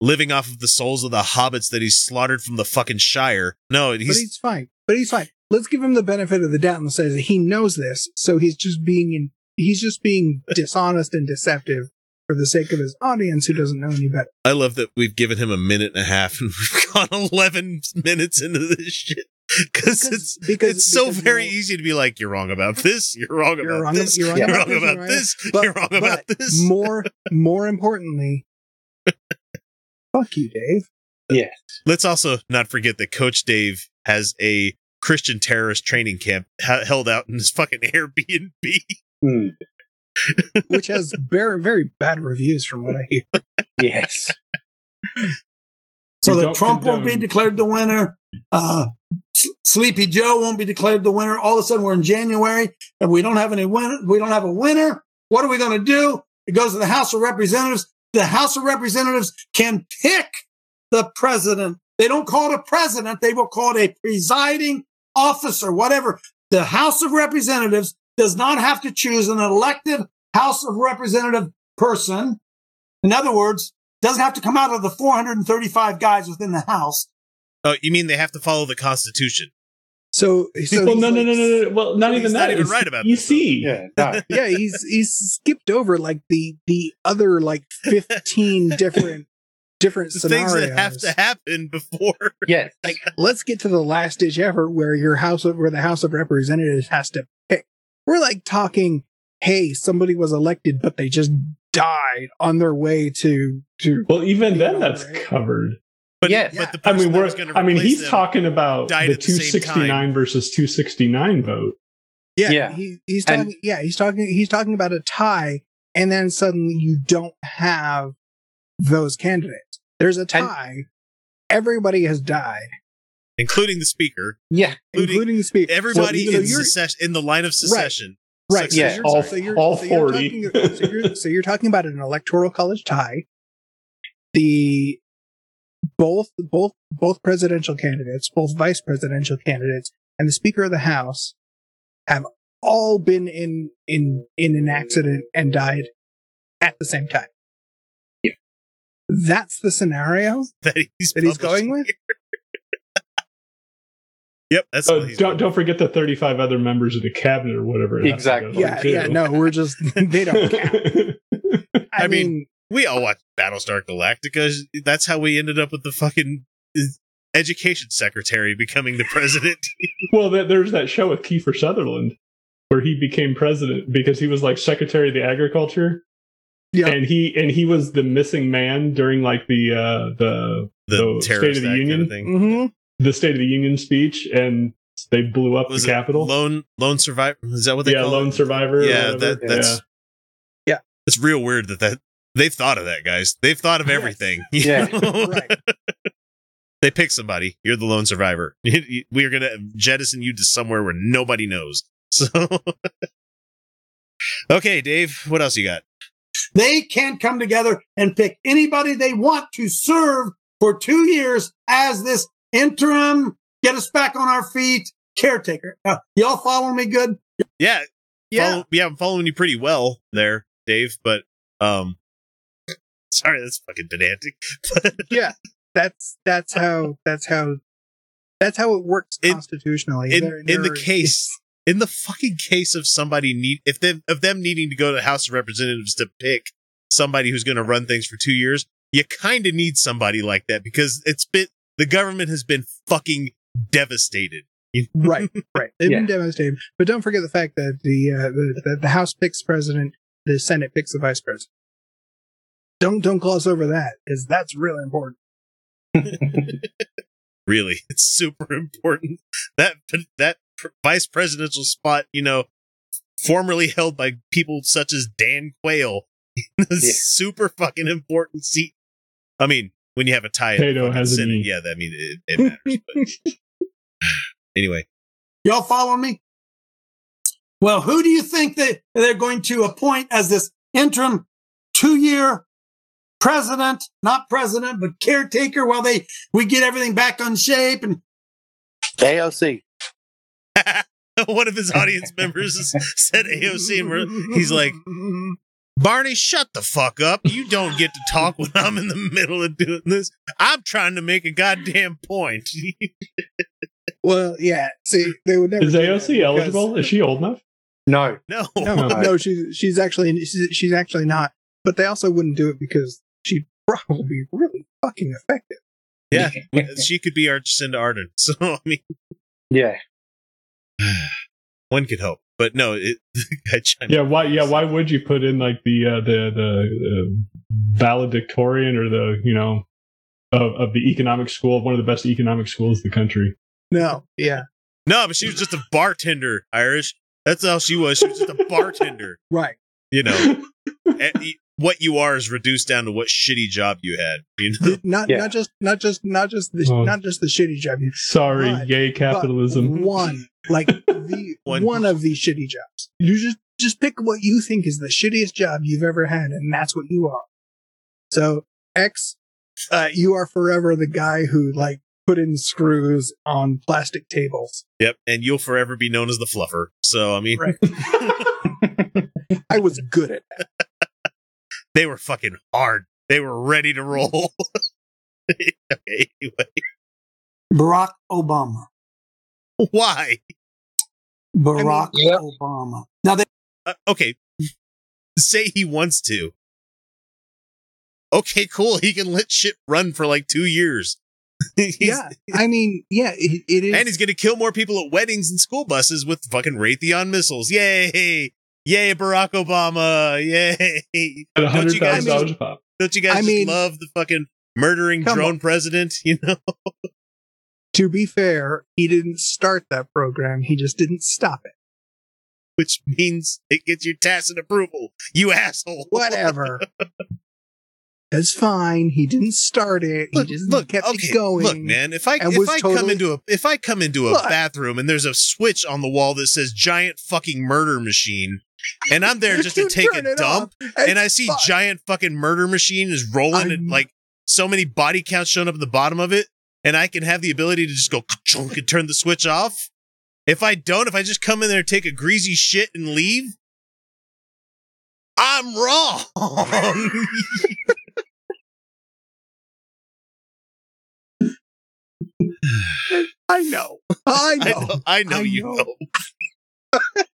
living off of the souls of the hobbits that he's slaughtered from the fucking Shire. No, but he's he's fine. But he's fine. Let's give him the benefit of the doubt and say that he knows this, so he's just being in, he's just being *laughs* dishonest and deceptive for the sake of his audience who doesn't know any better. I love that we've given him a minute and a half and *laughs* we've gone 11 minutes into this shit. Cause it's, because it's so because, you very know, easy to be like, you're wrong about this, you're wrong You're about wrong, this, you're wrong you're about wrong this, about you're this, But- you're wrong about this. More, more importantly, *laughs* fuck you, Dave. Yes. Let's also not forget that Coach Dave has a Christian terrorist training camp ha- held out in his fucking *laughs* Airbnb. Hmm. Which has very, very bad reviews from what I hear. Yes. So We that don't Trump won't be declared the winner. Uh, Sleepy Joe won't be declared the winner. All of a sudden, we're in January and we don't have any winner. We don't have a winner. What are we going to do? It goes to the House of Representatives. The House of Representatives can pick the president. They don't call it a president. They will call it a presiding officer, whatever. The House of Representatives does not have to choose an elected House of Representative person. In other words, doesn't have to come out of the 435 guys within the House. Oh, you mean they have to follow the Constitution? So, so well, no, no, like- no, no, no. Well, not He's even not that. even It's right about EC. Yeah. No. *laughs* yeah, he's he's skipped over like the the other like fifteen *laughs* different different The scenarios. things that have to happen before. Yes. like let's get to the last ditch effort where your house of where the House of Representatives has to pick. We're like talking, hey, somebody was elected, but they just died on their way to to. Well, even then, Yeah, that's right. covered. But, yeah, but the I mean, we're. was I mean, he's talking about died the at the 269 versus 269 vote. Yeah, Yeah. He, he's And- talking. yeah, he's talking. He's talking about a tie, and then suddenly you don't have those candidates. There's a tie. Everybody has died, including the speaker, Yeah. including, including the speaker. everybody So in secession in the line of secession. Right. So Yeah, you're, all- so you're, all so you're 40. Talking, so, you're, so you're talking about an electoral college tie. The both both both presidential candidates, both vice presidential candidates, and the Speaker of the House have all been in in in an accident and died at the same time. Yeah. That's the scenario *laughs* that he's that he's going with. *laughs* Yep, that's Oh, don't don't forget the 35 other members of the cabinet or whatever. it has to go Exactly. Yeah, too. yeah. No, we're just *laughs* they don't count. *laughs* I, I mean, mean, We all watched Battlestar Galactica. That's how we ended up with the fucking education secretary becoming the president. *laughs* well, th- there's that show with Kiefer Sutherland where he became president because he was like Secretary of the Agriculture. Yeah. and he and he was the missing man during like the uh the The, The State of the Union? kind of thing. The State of the Union speech, and they blew up Was the it Capitol. Lone Lone Survivor? Is that what they yeah, call lone it? survivor. Yeah, that that's Yeah. It's real weird that that they've thought of that, guys. They've thought of everything. *laughs* you Yeah. right. *laughs* they pick somebody. You're the lone survivor. *laughs* We are gonna jettison you to somewhere where nobody knows. So, okay, Dave, what else you got? They can't come together and pick anybody they want to serve for two years as this interim, get us back on our feet caretaker. Now, y'all follow me good? Yeah, Yeah. follow, yeah, I'm following you pretty well there, Dave. But um, sorry, that's fucking pedantic. *laughs* yeah that's that's how that's how that's how it works In- constitutionally in There- in the case in the fucking case of somebody need if them of them needing to go to the House of Representatives to pick somebody who's going to run things for two years, you kind of need somebody like that because it's been the government has been fucking devastated. Right *laughs* right they've been devastated but don't forget the fact that the uh the, the, the house picks president the senate picks the vice president don't don't gloss over that because that's really important *laughs* really, it's super important that that pr- vice presidential spot, you know, formerly held by people such as Dan Quayle, is *laughs* Yeah. super fucking important seat. I mean, when you have a tie Tato has a knee. yeah, that I mean it, it matters. but *laughs* anyway, Y'all follow me? Well, who do you think that they're going to appoint as this interim two year president, not president, but caretaker while they, we get everything back on shape and AOC. *laughs* one of his audience members said AOC, and he's like, Barney, shut the fuck up. You don't get to talk when I'm in the middle of doing this. I'm trying to make a goddamn point. *laughs* Well, yeah. See, they would never. Is do that AOC because- eligible? Is she old enough? No. no. No, No. no, she's she's actually she's, she's actually not. But they also wouldn't do it because she'd probably be really fucking effective. Yeah, she could be our Jacinda Ardern. *laughs* So I mean, Yeah. *sighs* *sighs* *sighs* one could hope, but no. It, *laughs* Yeah, why? Yeah, why *laughs* would you put in like the uh, the the uh, valedictorian or the you know of, of the economic school, one of the best economic schools in the country? No, yeah, No, but she was just a bartender, Irish. That's all she was. She was just a *laughs* bartender. right. You know, And y- what you are is reduced down to what shitty job you had. You know, *laughs* Not Yeah. not just not just not just the Oh. not just the shitty job. you- Sorry, But- yay capitalism. One like the *laughs* One. one. of these shitty jobs. You just just pick what you think is the shittiest job you've ever had, and that's what you are. So X, uh, you are forever the guy who like put in screws on plastic tables. yep. And you'll forever be known as the fluffer. So I mean, Right. *laughs* I was good at that. They were fucking hard. They were ready to roll. *laughs* anyway, Barack Obama. why? Barack Yep. Obama. Now they Uh, okay, say he wants to. Okay, cool. He can let shit run for like two years. *laughs* Yeah, I mean, yeah, it, it is. And he's gonna kill more people at weddings and school buses with fucking Raytheon missiles. Yay! Yay, Barack Obama! Yay! Don't you guys thousand dollars a pop. Don't you guys I just mean- love the fucking murdering drone on. president? You know, *laughs* to be fair, he didn't start that program. He just didn't stop it. which means it gets your tacit approval. You asshole. Whatever. *laughs* That's fine. He didn't start it. He Look, just look, kept okay, it going. look, man. If I if was I come into a if I come into a Look. bathroom and there's a switch on the wall that says giant fucking murder machine, and I'm there just to take a dump, off, and I see fine. giant fucking murder machine is rolling and I'm- like so many body counts showing up at the bottom of it, and I can have the ability to just go chunk and turn the switch off. If I don't, if I just come in there, take a greasy shit and leave, I'm wrong. *laughs* I know. I *laughs* know. I know, I know I you know. *laughs*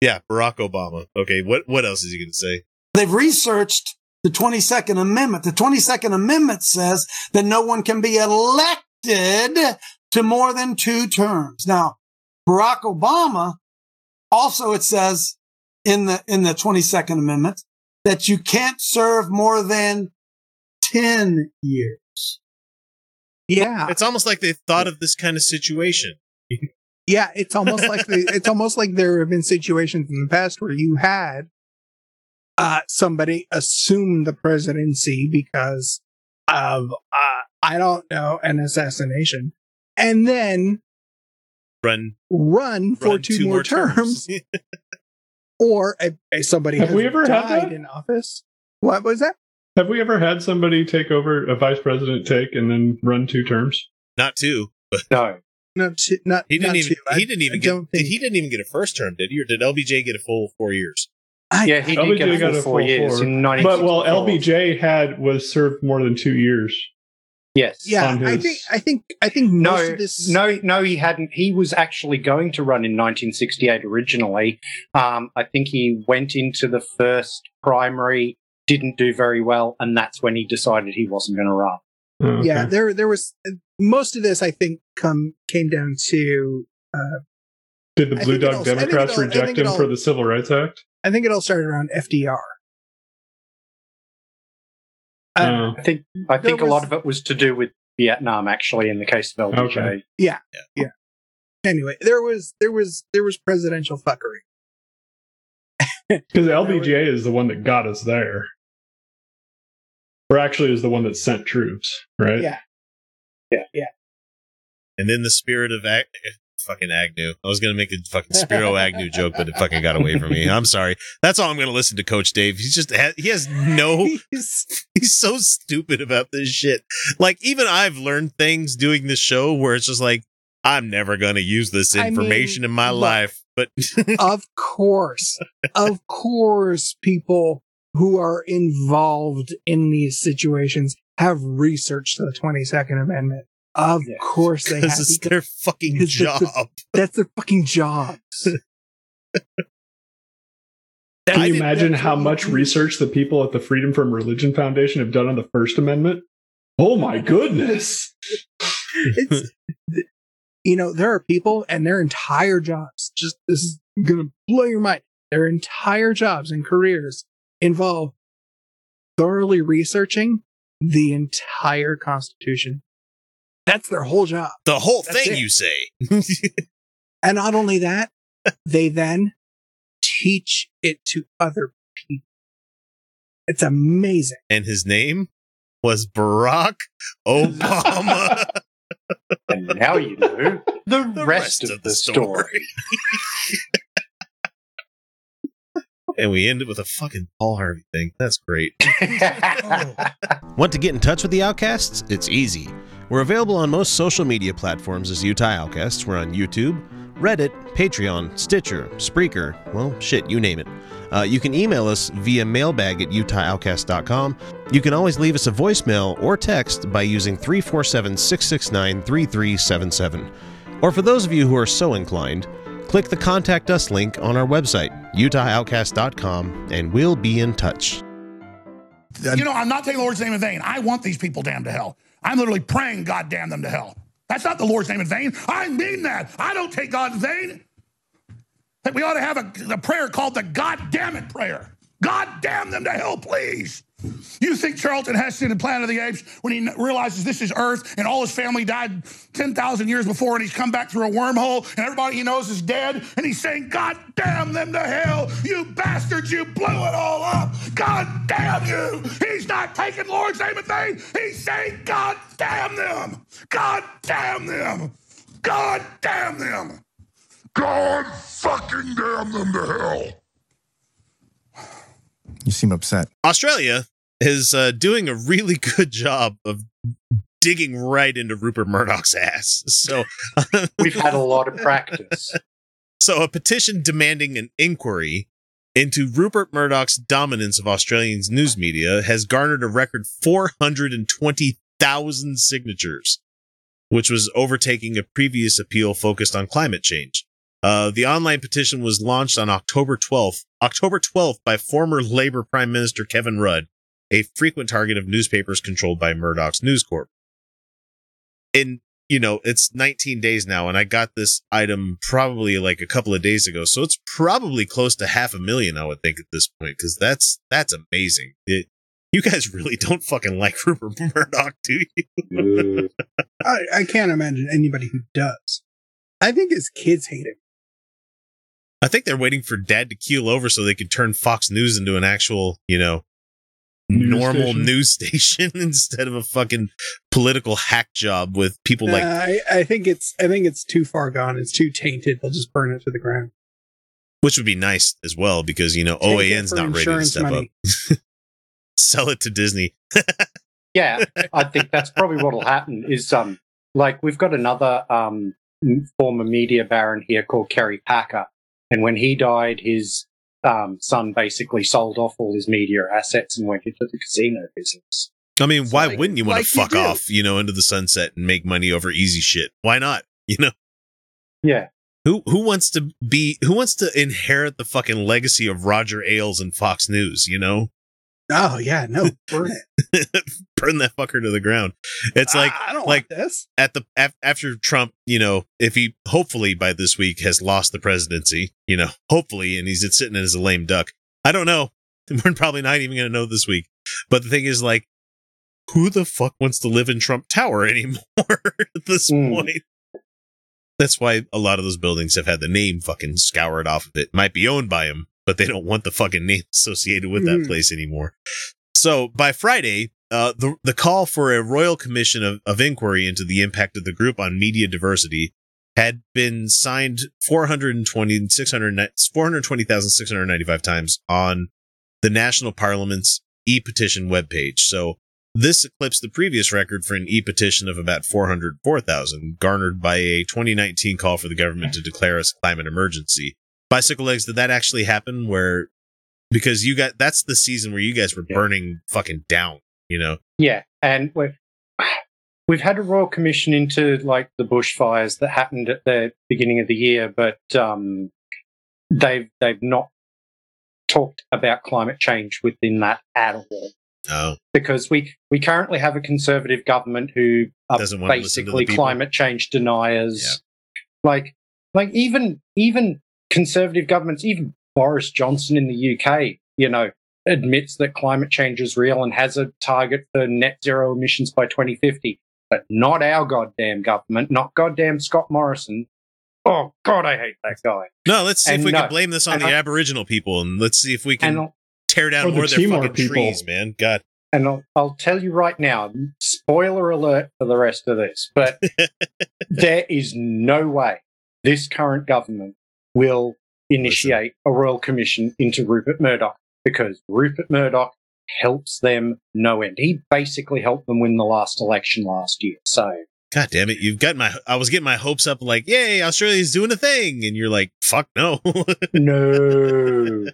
know. yeah, Barack Obama. Okay, what what else is he going to say? they've researched the 22nd Amendment. The 22nd Amendment says that no one can be elected to more than two terms. Now, Barack Obama also it says in the in the 22nd Amendment that you can't serve more than 10 years. Yeah. It's almost like they thought of this kind of situation. Yeah, it's almost like the, *laughs* it's almost like there have been situations in the past where you had uh, somebody assume the presidency because of uh, I don't know an assassination, and then Run, run for run two, more, terms, *laughs* or a, a somebody Have has we ever had died that? in office. What was that? Have we ever had somebody take over a vice president take and then run two terms? not two, but No. No, two, not he didn't not even two. He didn't even I get don't think- he didn't even get a first term, did he? Or did LBJ get a full four years? I- Yeah, he did LBJ get a got full four years four. But well, LBJ had was served more than two years. Yes. yeah, on I think I think I think most No, of this. no, no, he hadn't. He was actually going to run in 1968 originally. Um, I think he went into the first primary, didn't do very well, and that's when he decided he wasn't going to run. Oh, okay. yeah there there was most of this i think come came down to uh Did the Blue Dog all- I think it Democrats all- reject think him all- for the Civil Rights Act? i think it all started around fdr Uh, Oh. I think I think There a lot of it was to do with Vietnam, actually, in the case of LBJ. Okay. yeah yeah anyway there was there was there was presidential fuckery *laughs* Because LBJ is the one that got us there. Or actually is the one that sent troops, right? yeah Yeah. Yeah. And then the spirit of Ag- fucking Agnew. I was gonna make a fucking Spiro *laughs* Agnew joke, but it fucking got away from me. I'm sorry. That's all I'm gonna listen to Coach Dave. He's just he has no *laughs* he's so stupid about this shit. Like even I've learned things doing this show where it's just like I'm never gonna use this I mean, information in my look. life. But *laughs* of course of course people who are involved in these situations have researched the 22nd Amendment. Of course they have. Because it's their fucking It's the- job. the- *laughs* that's their fucking jobs. *laughs* Can you imagine how much research the people at the Freedom from Religion Foundation have done on the First Amendment? Oh my *laughs* goodness. it's you know there are people and their entire jobs just this is gonna blow your mind their entire jobs and careers involve thoroughly researching the entire constitution that's their whole job The whole That's thing, it. you say. *laughs* *laughs* and not only that they then teach it to other people it's amazing and his name was Barack Obama. *laughs* And now you know the, rest, of, the story. And we ended with a fucking Paul Harvey thing. That's great. *laughs* *laughs* Want to get in touch with the Outcasts? It's easy. We're available on most social media platforms as Utah Outcasts. We're on YouTube, Reddit, Patreon, Stitcher, Spreaker, well, shit, you name it. Uh, you can email us via mailbag at utahoutcast.com. You can always leave us a voicemail or text by using 347 669 3377. Or for those of you who are so inclined, click the Contact Us link on our website, utahoutcast.com, and we'll be in touch. You know, I'm not taking the Lord's name in vain. I want these people damned to hell. I'm literally praying God damn them to hell. That's not the Lord's name in vain. I mean that. I don't take God in vain. We ought to have a, a prayer called the God damn it prayer. God damn them to hell, please. You think Charlton Heston in Planet of the Apes, when he realizes this is Earth and all his family died 10,000 years before and he's come back through a wormhole and everybody he knows is dead and he's saying, God damn them to hell, you bastards, you blew it all up. God damn you. He's not taking Lord's name in vain. He's saying, God damn them. God damn them. God damn them. God fucking damn them to hell. You seem upset. Australia is uh, doing a really *laughs* good job of digging right into Rupert Murdoch's ass. So *laughs* We've had a lot of practice. So a petition demanding an inquiry into Rupert Murdoch's dominance of Australians news media has garnered a record 420,000 signatures, which was overtaking a previous appeal focused on climate change. Uh, the online petition was launched on October 12th, October 12th by former Labor Prime Minister Kevin Rudd, a frequent target of newspapers controlled by Murdoch's News Corp. In you know, it's 19 days now, and I got this item probably like a couple of days ago, so it's probably close to half a million, I would think, at this point, because that's that's amazing. It, you guys *laughs* really don't fucking like Rupert Murdoch, do you? *laughs* I, I can't imagine anybody who does i think his kids hate him I think they're waiting for Dad to keel over so they can turn Fox News into an actual, you know, News normal station? news *laughs* station instead of a fucking political hack job with people like Uh, I, I think it's I think it's too far gone. It's too tainted. They'll just burn it to the ground. which would be nice as well because you know Take OAN's not ready to step money. up. *laughs* Sell it to Disney. *laughs* yeah, I think that's probably what'll happen. Is um, like we've got another um former media baron here called Kerry Packer, and when he died, his um son basically sold off all his media assets and went into the casino business. I mean, why wouldn't you want like to fuck do. off, you know, into the sunset and make money over easy shit? Why not? *laughs* You know, Yeah, who who wants to be who wants to inherit the fucking legacy of Roger Ailes and Fox News? You know, Oh yeah, no, *laughs* burn it. burn that fucker to the ground. It's like I don't like this. at the af- after Trump, you know, if he hopefully by this week has lost the presidency, you know, hopefully, and he's sitting as a lame duck. I don't know. *laughs* We're probably not even going to know this week. But the thing is, like, who the fuck wants to live in Trump Tower *laughs* anymore at this Hmm. point? That's why a lot of those buildings have had the name fucking scoured off of it. Might be owned by him, but they don't want the fucking name *laughs* associated with that Hmm. Mhm. place anymore. So by Friday, uh, the the call for a royal commission of, of inquiry into the impact of the group on media diversity had been signed 420 600 420,695 times on the national parliament's e-petition webpage. So this eclipsed the previous record for an e-petition of about 404,000 garnered by a 2019 call for the government to declare a climate emergency. Bicycle legs, did that actually happen where because you got that's the season where you guys were burning fucking down. You know, Yeah, and we're, *sighs* we've had a royal commission into like the bushfires that happened at the beginning of the year, but um, they've they've not talked about climate change within that at all. Oh, because we we currently have a conservative government who are Doesn't want to to basically climate change deniers. Like like even even conservative governments, even Boris Johnson in the UK, you know, admits that climate change is real and has a target for net zero emissions by 2050. But not our goddamn government, not goddamn Scott Morrison. Oh God, I hate that guy. no. Let's see if we no. can blame this on the I- Aboriginal people, and let's see if we can And- tear down Or the more of their Timor fucking people. trees, man. God, And I'll, I'll tell you right now, spoiler alert for the rest of this, but *laughs* there is no way this current government will initiate a royal commission into Rupert Murdoch because Rupert Murdoch helps them no end. He basically helped them win the last election last year. So God damn it! You've got my. I was getting my hopes up, like, yay, Australia's doing a thing, and you're like, fuck no. *laughs* no.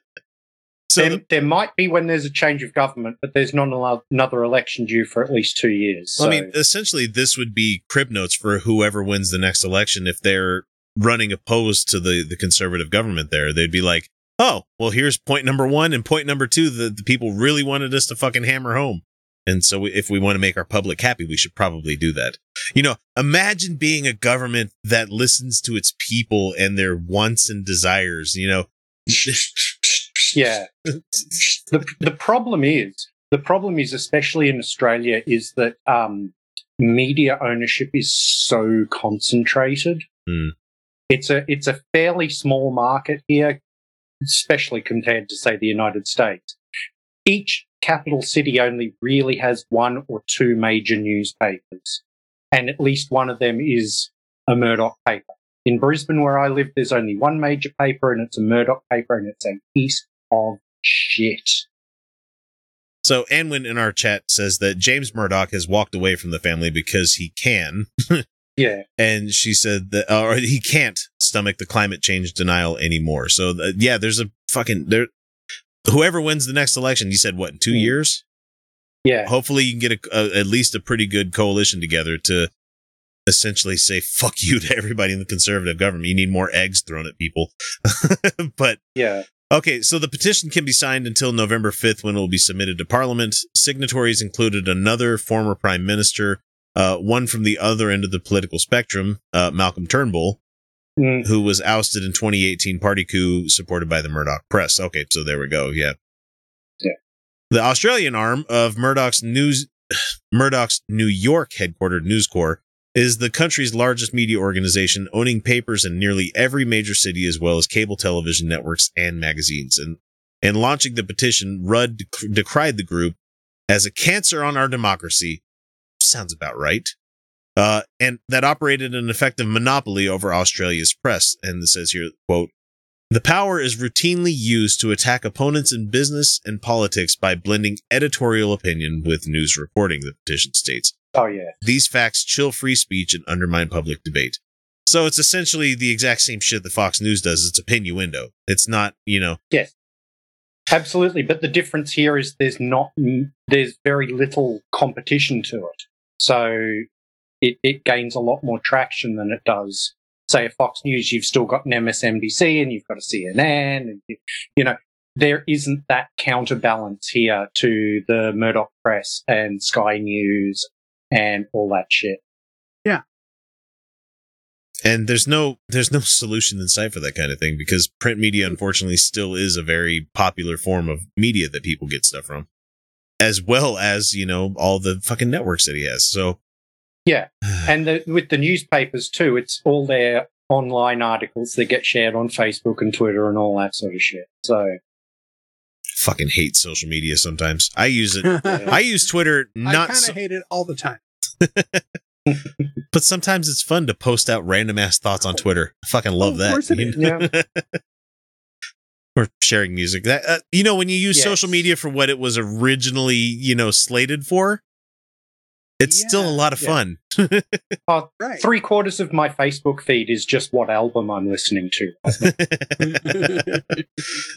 So there, there might be when there's a change of government, but there's not another election due for at least two years. Well, So. I mean, essentially, this would be crib notes for whoever wins the next election. If they're running opposed to the, the conservative government there, they'd be like, oh, well, here's point number one and point number two that the people really wanted us to fucking hammer home. And so we- if we want to make our public happy, we should probably do that. You know, imagine being a government that listens to its people and their wants and desires, you know. *laughs* yeah. the the problem is the problem is especially in Australia is that um, media ownership is so concentrated. Hmm. It's a it's a fairly small market here, especially compared to say the United States. Each capital city only really has one or two major newspapers, and at least one of them is a Murdoch paper. In Brisbane, where I live, there's only one major paper, and it's a Murdoch paper, and it's a piece of shit. So Anwin in our chat says that James Murdoch has walked away from the family because he can. *laughs* Yeah. and she said that or he can't stomach the climate change denial anymore. So uh, yeah, there's a fucking there. Whoever wins the next election, you said what in two years? Yeah. Hopefully, you can get a, a, at least a pretty good coalition together to essentially say "fuck you" *laughs* to everybody in the conservative government. You need more eggs thrown at people, *laughs* but Yeah. Okay, so the petition can be signed until November 5th when it will be submitted to Parliament. Signatories included another former Prime Minister, uh, one from the other end of the political spectrum, uh, Malcolm Turnbull, Mm. who was ousted in 2018 party coup supported by the Murdoch press. Okay, so there we go. Yeah. Yeah. The Australian arm of Murdoch's news, *sighs* Murdoch's New York headquartered News Corps is the country's largest media organization, owning papers in nearly every major city as well as cable television networks and magazines. And in launching the petition, Rudd dec- decried the group as a cancer on our democracy. Sounds about right. Uh, and that operated an effective monopoly over Australia's press. And it says here, quote, the power is routinely used to attack opponents in business and politics by blending editorial opinion with news reporting, the petition states. Oh yeah. These facts chill free speech and undermine public debate. So it's essentially the exact same shit that Fox News does. It's a pinuendo. It's not, you know, Yes. Absolutely, but the difference here is there's not there's very little competition to it, so it, it gains a lot more traction than it does. Say, at Fox News, you've still got an MSNBC and you've got a CNN, and you- you know there isn't that counterbalance here to the Murdoch Press and Sky News and all that shit. Yeah. And there's no there's no solution in sight for that kind of thing because print media unfortunately still is a very popular form of media that people get stuff from as well as you know all the fucking networks that he has. So Yeah, *sighs* and the, with the newspapers too, it's all their online articles that get shared on Facebook and Twitter and all that sort of shit. So fucking hate social media sometimes. I use it. *laughs* I use twitter I not kind so, of hate it all the time. *laughs* but sometimes it's fun to post out random ass thoughts on twitter. I fucking love Of that course *laughs* or sharing music that uh, you know when you use Yes. social media for what it was originally you know slated for It's still a lot of Yeah. fun. *laughs* Uh, Three quarters of my Facebook feed is just what album I'm listening to. *laughs*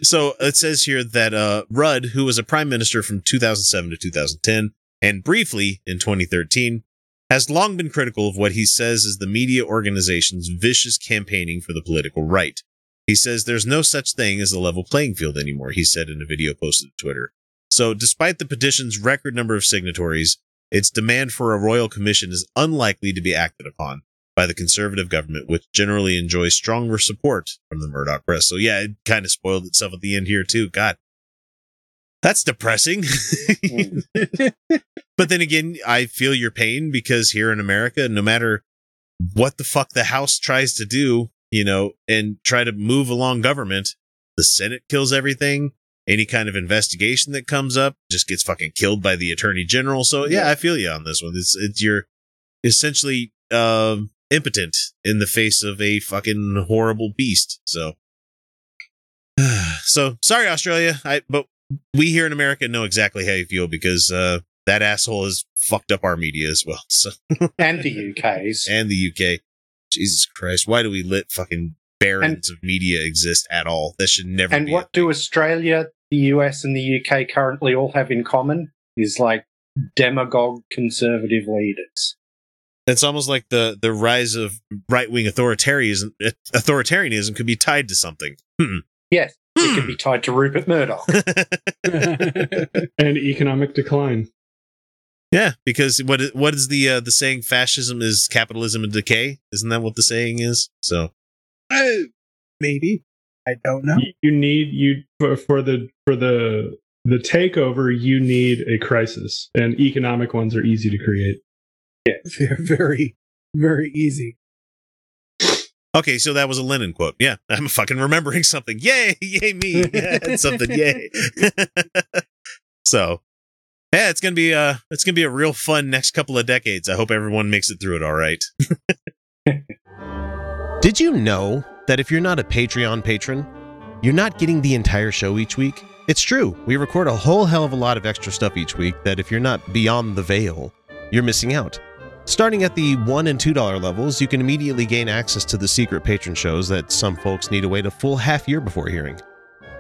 so it says here that uh, Rudd, who was a prime minister from 2007 to 2010, and briefly in 2013, has long been critical of what he says is the media organization's vicious campaigning for the political right. He says there's no such thing as a level playing field anymore, he said in a video posted to Twitter. So, despite the petition's record number of signatories, its demand for a royal commission is unlikely to be acted upon by the conservative government, which generally enjoys stronger support from the Murdoch press. So, yeah, it kind of spoiled itself at the end here, too. God. That's depressing. *laughs* but then again, I feel your pain because here in America, no matter what the fuck the House tries to do, you know, and try to move along government, the Senate kills everything. Any kind of investigation that comes up just gets fucking killed by the Attorney General. So yeah, I feel you on this one. It's it's you're essentially um impotent in the face of a fucking horrible beast. So *sighs* so sorry, Australia. I but we here in America know exactly how you feel because uh that asshole has fucked up our media as well. *laughs* So and the UK's. and the UK. Jesus Christ, why do we let fucking barons of media exist at all? That should never be. And be. what do Australia, the US, and the UK currently all have in common is like demagogue conservative leaders. it's almost like the the rise of right wing authoritarianism. Authoritarianism could be tied to something. Hmm. Yes, it could be tied to Rupert Murdoch. *laughs* *laughs* and economic decline. Yeah, because what is, what is the uh, the saying? Fascism is capitalism in decay. Isn't that what the saying is? So Uh, maybe. I don't know. You- You need you for, for the for the the takeover. You need a crisis, and economic ones are easy to create. Yeah, *laughs* they're very, very easy. okay, so that was a Lenin quote. Yeah, I'm fucking remembering something. Yay, *laughs* yay me. Yeah, *laughs* something. Yay. so yeah, it's gonna be uh it's gonna be a real fun next couple of decades. I hope everyone makes it through it all right. *laughs* Did you know that if you're not a Patreon patron, you're not getting the entire show each week? It's true. We record a whole hell of a lot of extra stuff each week that if you're not beyond the veil, you're missing out. Starting at the $1 and $2 levels, you can immediately gain access to the secret patron shows that some folks need to wait a full half year before hearing.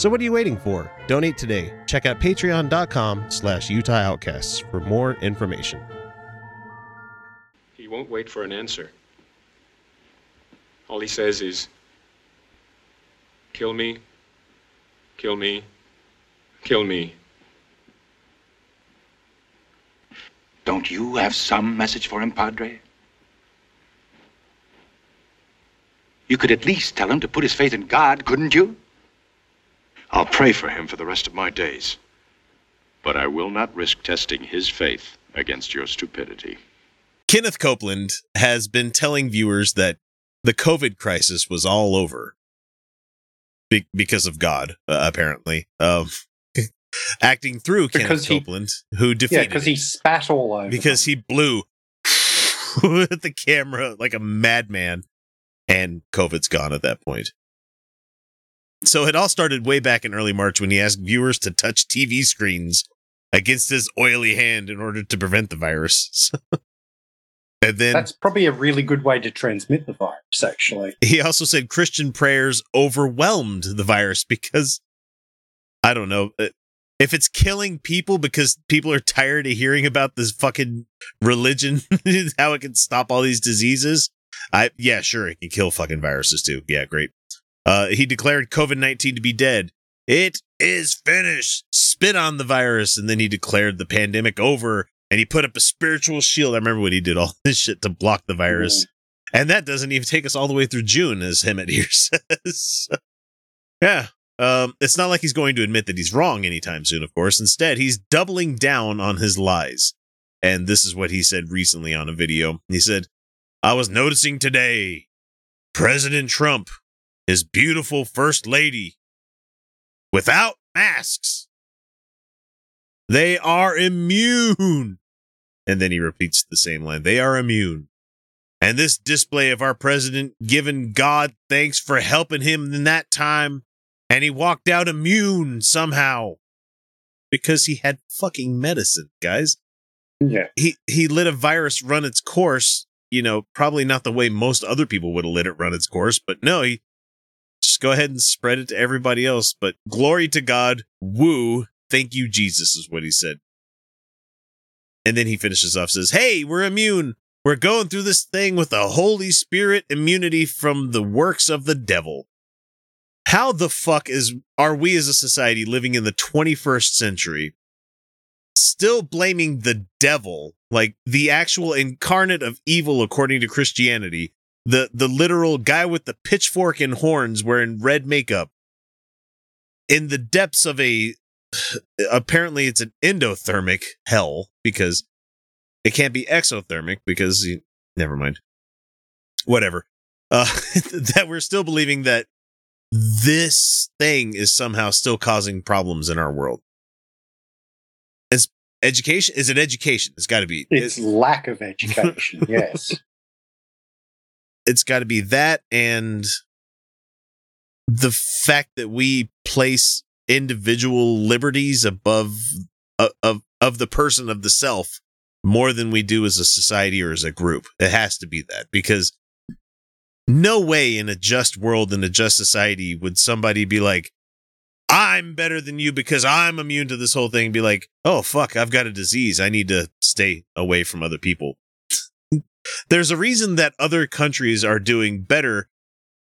So what are you waiting for? Donate today. Check out patreon.com slash Utah Outcasts for more information. He won't wait for an answer. All he says is, kill me, kill me, kill me. Don't you have some message for him, Padre? You could at least tell him to put his faith in God, couldn't you? I'll pray for him for the rest of my days. But I will not risk testing his faith against your stupidity. Kenneth Copeland has been telling viewers that the COVID crisis was all over be- because of God, uh, apparently. Um, *laughs* acting through Because Kenneth he- Copeland, who defeated. yeah, because he spat all over. because he blew with *laughs* the camera like a madman, and COVID's gone at that point. So it all started way back in early March when he asked viewers to touch TV screens against his oily hand in order to prevent the virus. *laughs* and then That's probably a really good way to transmit the virus, actually. he also said Christian prayers overwhelmed the virus because I don't know uh, if it's killing people because people are tired of hearing about this fucking religion, *laughs* how it can stop all these diseases. I yeah, sure, it can kill fucking viruses too. Yeah, great. Uh, he declared COVID nineteen to be dead. It is finished. Spit on the virus, and then he declared the pandemic over. And he put up a spiritual shield. I remember when he did all *laughs* this shit to block the virus. And that doesn't even take us all the way through June, as Hemet here *laughs* says. yeah. Um, it's not like he's going to admit that he's wrong anytime soon, of course. Instead, he's doubling down on his lies. And this is what he said recently on a video. He said, I was noticing today President Trump, his beautiful first lady, without masks. They are immune. And then he repeats the same line. They are immune. And this display of our president giving God thanks for helping him in that time, and he walked out immune somehow because he had fucking medicine, guys. Yeah. He he let a virus run its course, you know, probably not the way most other people would have let it run its course, but no, he just go ahead and spread it to everybody else. But glory to God, woo, thank you, Jesus, is what he said. And then he finishes off, says, Hey, we're immune. We're going through this thing with the Holy Spirit immunity from the works of the devil. How the fuck is are we as a society living in the 21st century still blaming the devil, like the actual incarnate of evil according to Christianity, the the literal guy with the pitchfork and horns wearing red makeup in the depths of a *sighs* apparently it's an endothermic hell because it can't be exothermic because you, never mind. Whatever. Uh, *laughs* that we're still believing that this thing is somehow still causing problems in our world. It's education. Is it education? It's got to be. It's lack of education. *laughs* yes. It's got to be that and the fact that we place individual liberties above uh, of of the person of the self more than we do as a society or as a group. It has to be that because no way in a just world in a just society would somebody be like, I'm better than you because I'm immune to this whole thing. Be like, oh, fuck, I've got a disease. I need to stay away from other people. There's a reason that other countries are doing better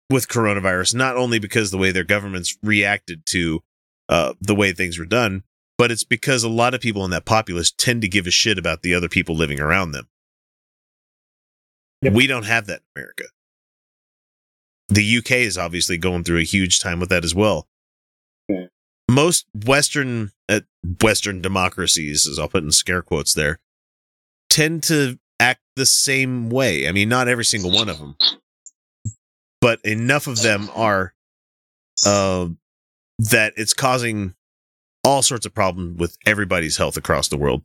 with coronavirus, not only because the way their governments reacted to uh, the way things were done, but it's because a lot of people in that populace tend to give a shit about the other people living around them. We don't have that in America. The UK is obviously going through a huge time with that as well. Yeah. Most Western uh, Western democracies, as I'll put in scare quotes there, tend to the same way. I mean, not every single one of them, but enough of them are uh, that it's causing all sorts of problems with everybody's health across the world.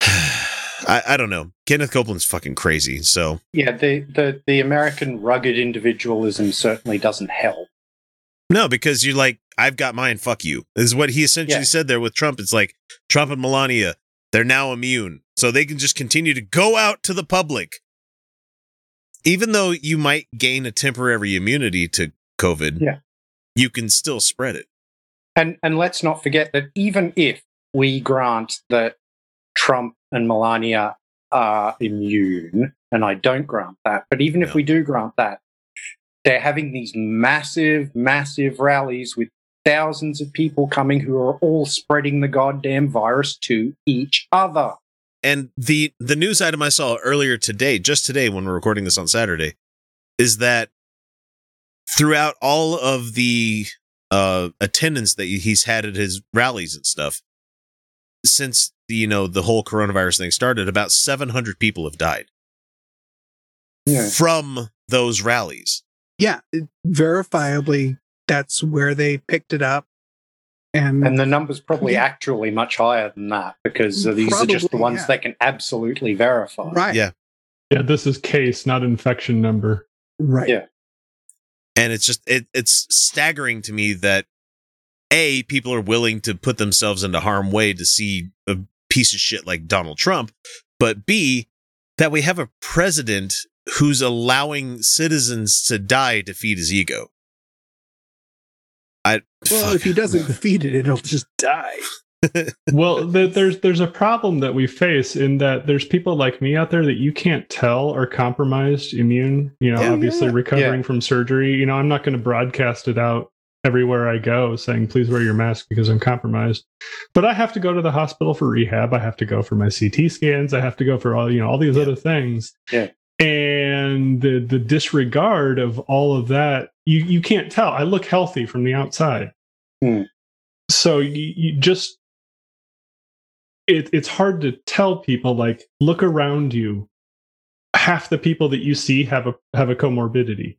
*sighs* I, I don't know. Kenneth Copeland's fucking crazy. So Yeah, the, the, the American rugged individualism certainly doesn't help. no, because you're like, I've got mine. Fuck you. This is what he essentially Yeah. said there with Trump. It's like Trump and Melania, they're now immune, so they can just continue to go out to the public. Even though you might gain a temporary immunity to COVID, Yeah. you can still spread it. And and let's not forget that even if we grant that Trump and Melania are immune, and I don't grant that, but even if we do grant that, they're having these massive, massive rallies with thousands of people coming who are all spreading the goddamn virus to each other. And the the news item I saw earlier today, just today when we're recording this on Saturday, is that throughout all of the uh attendance that he's had at his rallies and stuff since you know the whole coronavirus thing started about 700 people have died Yeah. from those rallies Yeah, verifiably, that's where they picked it up. And, And the number's probably actually much higher than that because uh, these are just the ones yeah. they can absolutely verify. Right. yeah Yeah, this is case, not infection number. right. Yeah. and it's just it, it's staggering to me that a people are willing to put themselves into harm way to see a piece of shit like Donald Trump, but b that we have a president who's allowing citizens to die to feed his ego. I Well, if he doesn't *laughs* feed it, it'll just die. well, th- there's there's a problem that we face in that there's people like me out there that you can't tell are compromised immune. You know, Yeah. obviously Yeah. recovering Yeah. from surgery. You know, I'm not going to broadcast it out everywhere I go saying please wear your mask because I'm compromised. But I have to go to the hospital for rehab. I have to go for my CT scans. I have to go for all you know all these other things. Yeah. And the the disregard of all of that, you you can't tell. I look healthy from the outside. Hmm. So you, you just it, it's hard to tell people like look around you. Half the people that you see have a have a comorbidity,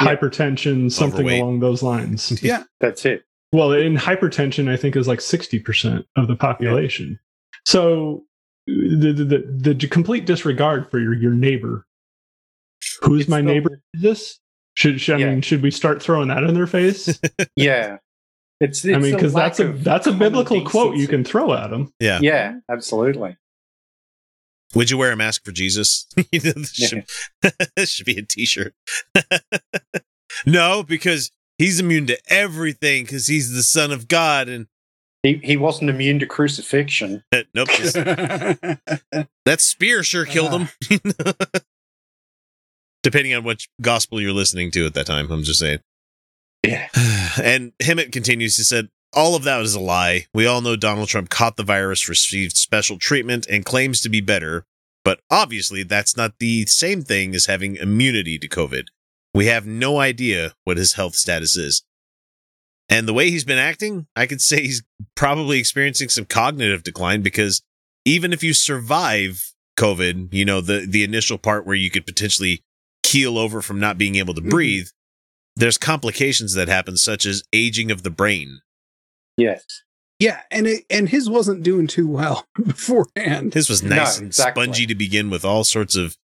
hypertension, something Overweight. along those lines. *laughs* Yeah. That's it. Well, in hypertension, I think is like sixty percent of the population. So the, the the the complete disregard for your your neighbor. Who's my neighbor? Is this? Should, should I mean should we start throwing that in their face? *laughs* Yeah. It's, I mean, because that's a that's a common biblical quote you can throw at them. Yeah. Yeah, absolutely. Would you wear a mask for Jesus? *laughs* This should, *laughs* this should be a t-shirt. no, because he's immune to everything because he's the son of God and He he wasn't immune to crucifixion. nope. that spear sure killed uh-huh. him. Depending on which gospel you're listening to at that time, I'm just saying. Yeah. *sighs* And Hemant continues, he said, all of that is a lie. We all know Donald Trump caught the virus, received special treatment, and claims to be better. But obviously, that's not the same thing as having immunity to COVID. We have no idea what his health status is. And the way he's been acting, I could say he's probably experiencing some cognitive decline because even if you survive COVID, you know, the, the initial part where you could potentially keel over from not being able to breathe, there's complications that happen, such as aging of the brain. Yes. Yeah, and it, and his wasn't doing too well *laughs* beforehand. His was nice and spongy to begin with, all sorts of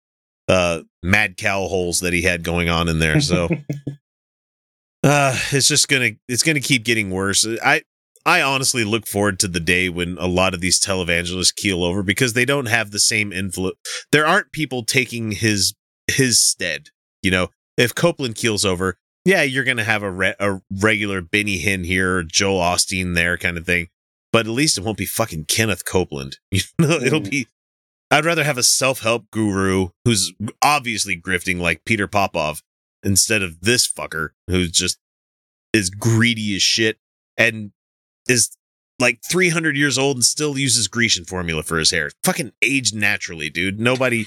uh, mad cow holes that he had going on in there. So *laughs* uh, it's just gonna it's gonna keep getting worse. I I honestly look forward to the day when a lot of these televangelists keel over because they don't have the same influence. There aren't people taking his his stead. You know, if Copeland keels over, yeah, you're gonna have a re- a regular Benny Hinn here, Joel Osteen there, kind of thing. But at least it won't be fucking Kenneth Copeland. *laughs* You know, it'll be. I'd rather have a self help guru who's obviously grifting like Peter Popoff instead of this fucker who's just is greedy as shit and is like 300 years old and still uses Grecian formula for his hair. Fucking aged naturally, dude. Nobody.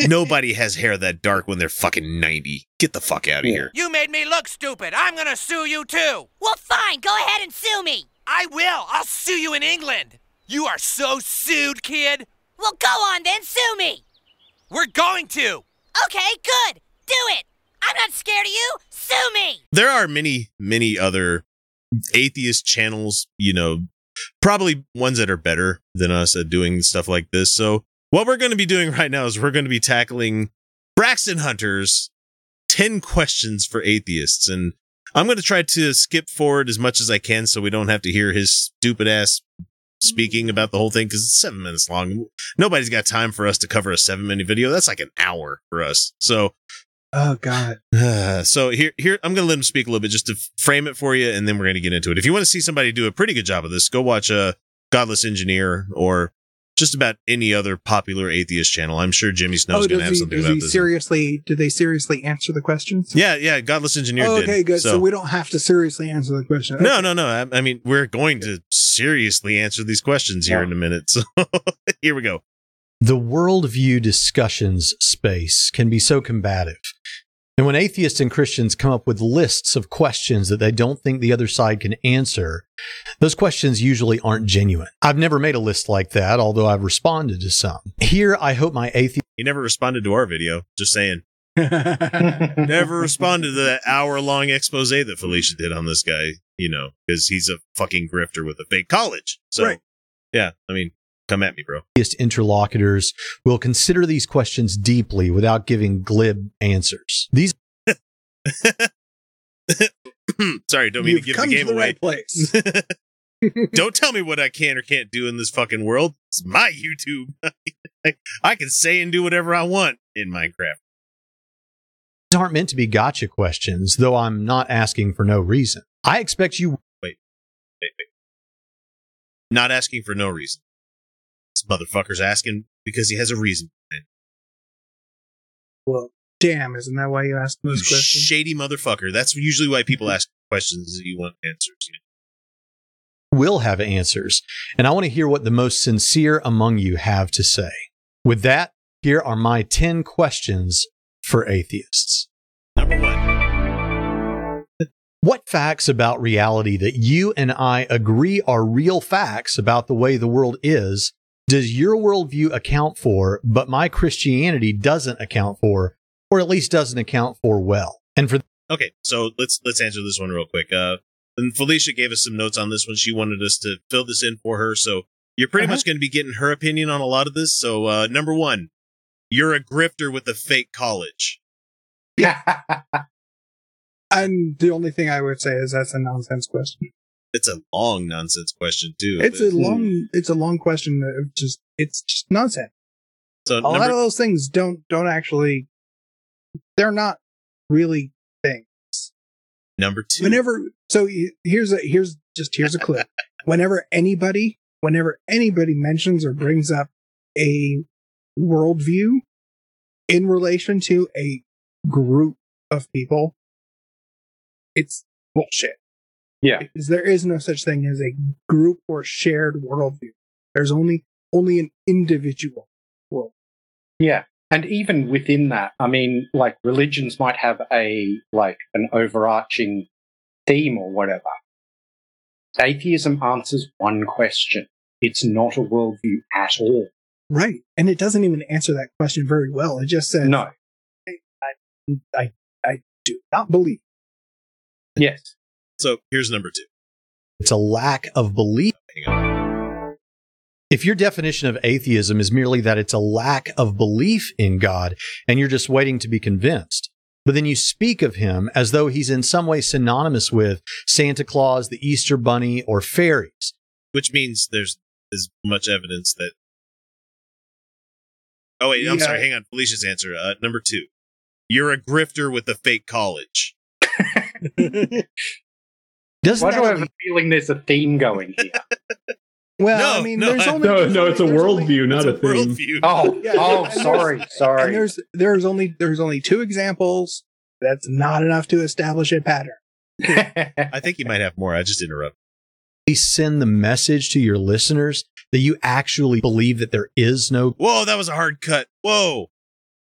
Nobody has hair that dark when they're fucking 90. Get the fuck out of here. You made me look stupid. I'm gonna sue you too. Well, fine. Go ahead and sue me. I will. I'll sue you in England. You are so sued, kid. Well, go on then. Sue me. We're going to. Okay, good. Do it. I'm not scared of you. Sue me. There are many, many other atheist channels, you know, probably ones that are better than us at doing stuff like this. So, what we're going to be doing right now is we're going to be tackling Braxton Hunter's 10 questions for atheists. And I'm going to try to skip forward as much as I can so we don't have to hear his stupid ass speaking about the whole thing because it's seven minutes long. Nobody's got time for us to cover a seven minute video. That's like an hour for us. So, Oh God. *sighs* so here, here, I'm going to let him speak a little bit just to frame it for you, and then we're going to get into it. If you want to see somebody do a pretty good job of this, go watch uh, Godless Engineer or just about any other popular atheist channel. I'm sure Jimmy Snow's oh, going to have he, something does about he this. seriously? Do they seriously answer the questions? Yeah, yeah, Godless Engineer Oh, did. okay, good. So, we don't have to seriously answer the question. No, no, no. I, I mean, we're going to seriously answer these questions here in a minute. So *laughs* here we go. The worldview discussions space can be so combative. And when atheists and Christians come up with lists of questions that they don't think the other side can answer, those questions usually aren't genuine. I've never made a list like that, although I've responded to some. Here, I hope my atheist. He never responded to our video. Just saying. *laughs* never responded to that hour long expose that Felicia did on this guy, you know, because he's a fucking grifter with a fake college. So, Right. yeah, I mean, come at me, bro. interlocutors will consider these questions deeply without giving glib answers. These *laughs* Sorry, don't mean You've to give come the to game the away. right place. *laughs* *laughs* don't tell me what I can or can't do in this fucking world. It's my YouTube. I can say and do whatever I want in Minecraft. These aren't meant to be gotcha questions, though I'm not asking for no reason. I expect you Wait, wait, wait. Not asking for no reason. This motherfucker's asking because he has a reason. Well, damn, isn't that why you asked those You questions? shady motherfucker. That's usually why people ask questions. that You want answers. you know? will have answers, and I want to hear what the most sincere among you have to say. With that, here are my 10 questions for atheists. Number one. What facts about reality that you and I agree are real facts about the way the world is does your worldview account for, but my Christianity doesn't account for, or at least doesn't account for well? And for Okay, so let's let's answer this one real quick. Uh, and Felicia gave us some notes on this one. She wanted us to fill this in for her. So you're pretty Uh-huh. much going to be getting her opinion on a lot of this. So uh, number one, you're a grifter with a fake college. Yeah. *laughs* And the only thing I would say is that's a nonsense question. It's a long nonsense question too. It's a long, it's a long question of just, it's just nonsense. So A lot of those things don't, don't actually, they're not really things. number two. Whenever, so here's a, here's just, here's a clip. *laughs* Whenever anybody, whenever anybody mentions or brings up a worldview in relation to a group of people, it's bullshit. Yeah. Because there is no such thing as a group or shared worldview. There's only only an individual world. Yeah. And even within that, I mean, like religions might have a, like, an overarching theme or whatever. Atheism answers one question. It's not a worldview at all. Right. And it doesn't even answer that question very well. It just says No. I I, I do not believe. Yes. So here's number two. it's a lack of belief. If your definition of atheism is merely that it's a lack of belief in God and you're just waiting to be convinced, but then you speak of him as though he's in some way synonymous with Santa Claus, the Easter Bunny, or fairies, which means there's as much evidence that. Oh wait, I'm Yeah. sorry. Hang on. Felicia's answer. Uh, number two, you're a grifter with a fake college. *laughs* doesn't Why do I have a feeling there's a theme going here? *laughs* Well, No, I mean, no, there's I- only No, no, it's a there's only- worldview, not a a theme. Oh, Yeah, oh, and there's- sorry, And sorry. there's there's only there's only two examples. That's not enough to establish a pattern. *laughs* I think you might have more. I just interrupted. least send the message to your listeners that you actually believe that there is no Whoa, that was a hard cut. Whoa,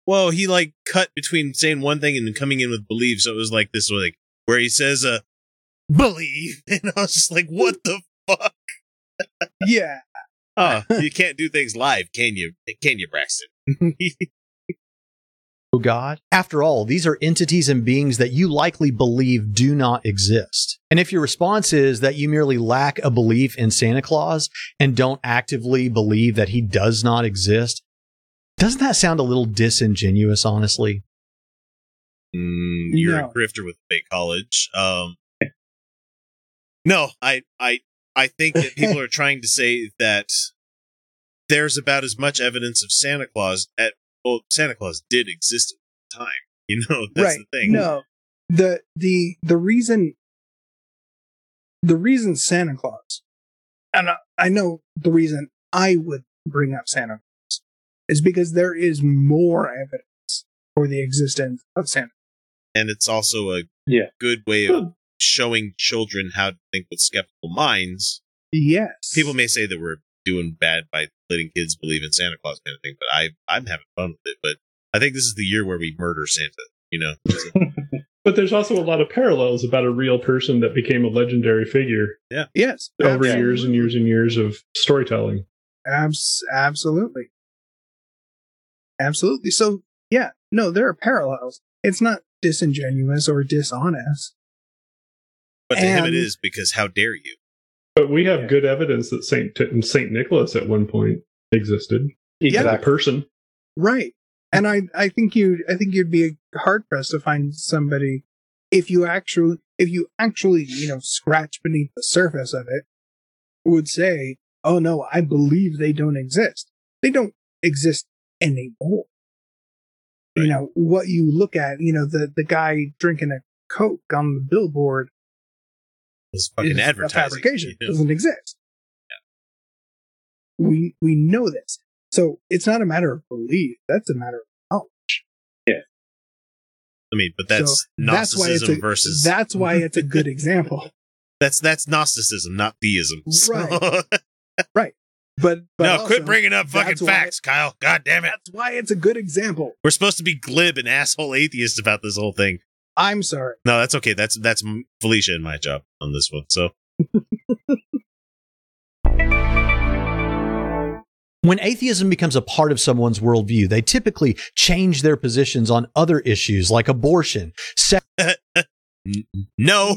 whoa. He like cut between saying one thing and coming in with believe. So it was like this, like where he says, "Uh, believe," *laughs* and I was just like, "What the fuck?" Yeah. Oh, *laughs* you can't do things live, can you? Can you, Braxton? *laughs* Oh, God. After all, these are entities and beings that you likely believe do not exist. And if your response is that you merely lack a belief in Santa Claus and don't actively believe that he does not exist, doesn't that sound a little disingenuous, honestly? Mm, you're No. a grifter with a fake college. Um, no, I, I, I think that people *laughs* are trying to say that there's about as much evidence of Santa Claus at well, Santa Claus did exist at the time. You *laughs* know, that's right. the thing. No. The the the reason the reason Santa Claus and I, I know the reason I would bring up Santa Claus is because there is more evidence for the existence of Santa. and it's also a Yeah. good way of showing children how to think with skeptical minds. Yes. People may say that we're doing bad by letting kids believe in Santa Claus kind of thing, but I I'm having fun with it. But I think this is the year where we murder Santa. You know, *laughs* But there's also a lot of parallels about a real person that became a legendary figure yeah. Yes. over years and years and years of storytelling. Abs- absolutely. Absolutely. So, yeah, no, there are parallels. It's not disingenuous or dishonest. But to him it is because how dare you? But we have good evidence that Saint Saint Nicholas at one point existed as a Exactly. person. Right. And I, I think you, I think you'd be hard pressed to find somebody if you actually, if you actually, you know, scratch beneath the surface of it, would say, "Oh no, I believe they don't exist. They don't exist anymore." You know what you look at, you know, the the guy drinking a coke on the billboard It's fucking is a advertising. fabrication. you know? Doesn't exist. We we know this. So it's not a matter of belief. That's a matter of knowledge. Yeah. I mean, but that's So that's why it's a, versus that's why it's a good *laughs* example. that's that's Gnosticism, not theism. *laughs* So- Right. Right. But, but no, also, quit bringing up fucking facts, Kyle. God damn it. That's why it's a good example. We're supposed to be glib and asshole atheists about this whole thing. I'm sorry. No, that's okay. That's that's Felicia and my job on this one. So *laughs* When atheism becomes a part of someone's worldview, they typically change their positions on other issues like abortion, sex. *laughs* no,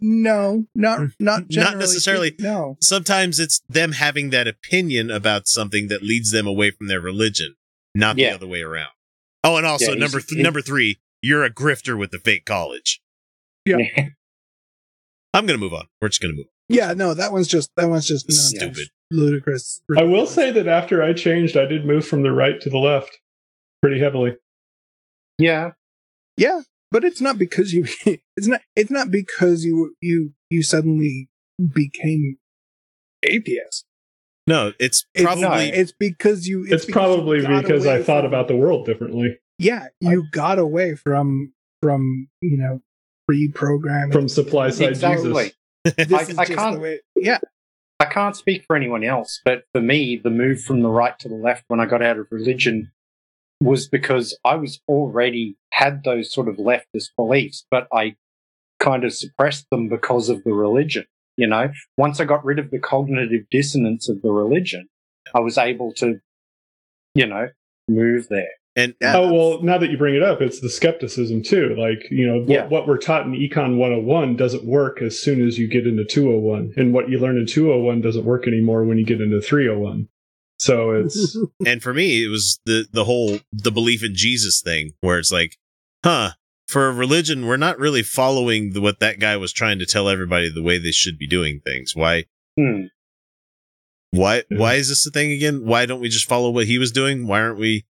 no, not *laughs* not not necessarily. No, Sometimes it's them having that opinion about something that leads them away from their religion, not Yeah. the other way around. Oh, and also Yeah, number th- number three, you're a grifter with the fake college. Yeah. *laughs* I'm gonna move on. We're just gonna move. yeah, no. That one's just that one's just nonsense. Stupid. ludicrous. I will say that after I changed, I did move from the right to the left pretty heavily. Yeah. Yeah, but it's not because you. *laughs* It's not. It's not because you you you suddenly became atheist. No, it's It's, probably it's because you. It's, because probably got because I away thought from- about the world differently Yeah, you got away from from you know pre-programming from supply side Exactly. Jesus. *laughs* This I, is I can't. the way- yeah, I can't speak for anyone else, but for me, the move from the right to the left when I got out of religion was because I was already had those sort of leftist beliefs, but I kind of suppressed them because of the religion. You know, once I got rid of the cognitive dissonance of the religion, I was able to, you know, move there. And oh well, now that you bring it up, it's the skepticism too. Like you know, what, Yeah. what we're taught in Econ 101 doesn't work as soon as you get into 201, and what you learn in 201 doesn't work anymore when you get into 301. So it's *laughs* and for me, it was the the whole the belief in Jesus thing, where it's like, huh, for a religion, we're not really following the, what that guy was trying to tell everybody the way they should be doing things. Why? Hmm. Why? Why is this a thing again? Why don't we just follow what he was doing? Why aren't we?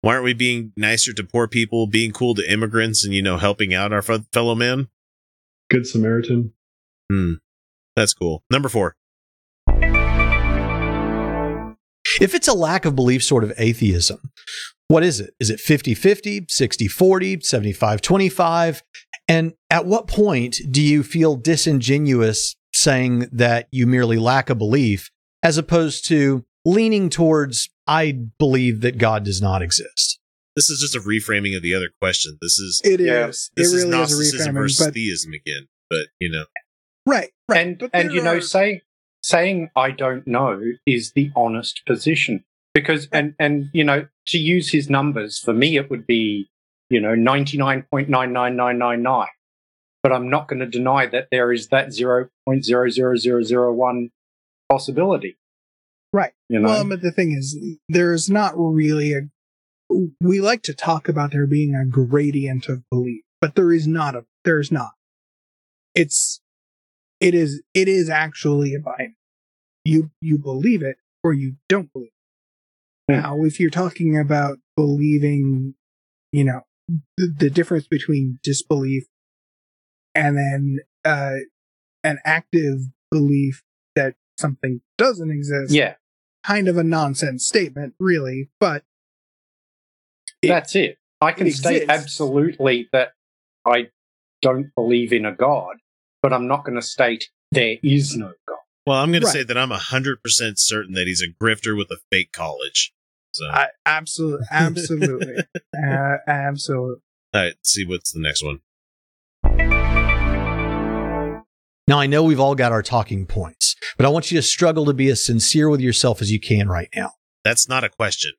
Why aren't we being nicer to poor people, being cool to immigrants, and you know, helping out our fe- fellow man? good Samaritan. Hmm, that's cool. Number four. If it's a lack of belief sort of atheism, what is it? Is it 50 50, 60 40, 75 25? And at what point do you feel disingenuous saying that you merely lack a belief as opposed to leaning towards, I believe that God does not exist? This is just a reframing of the other question. This is It is. Yeah. This it is really is a Gnosticism reframing, versus but theism again. But you know, right, right. and but and there you know are- say, saying i don't know is the honest position because and and you know to use his numbers for me it would be you know 99.99999 but i'm not going to deny that there is that 0.00001 possibility Right. you know Well, but the thing is, there's not really a. We like to talk about there being a gradient of belief, but there is not a. There's not. It's. It is. It is actually a binary. You you believe it or you don't believe. It. Hmm. Now, if you're talking about believing, you know, the, the difference between disbelief and then uh, an active belief something doesn't exist yeah kind of a nonsense statement, really, but It- that's it i can it state exists. absolutely that i don't believe in a god but i'm not going to state there is no god well, I'm going to say that I'm hundred percent certain that he's a grifter with a fake college. So, I, *laughs* absolutely, absolutely, uh, absolutely. all right, let's see what's the next one. Now, I know we've all got our talking points, but I want you to struggle to be as sincere with yourself as you can right now. That's not a question.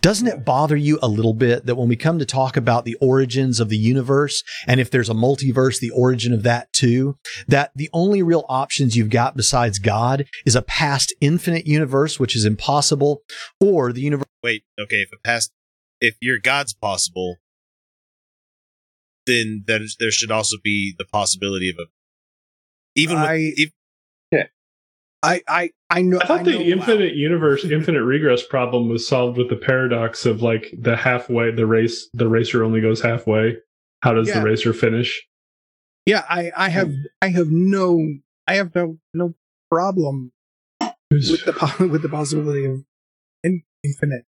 Doesn't it bother you a little bit that when we come to talk about the origins of the universe, and if there's a multiverse, the origin of that too, that the only real options you've got besides God is a past infinite universe, which is impossible, or the universe. Wait, okay, if a past, if your God's possible, then there, there should also be the possibility of a even with, I- ev- I, I, I know. I thought know- the infinite universe, infinite regress problem was solved with the paradox of like the halfway, the race, the racer only goes halfway. How does Yeah. the racer finish? Yeah, I, I have, I have no, I have no, no problem with the *laughs* with the possibility of infinite.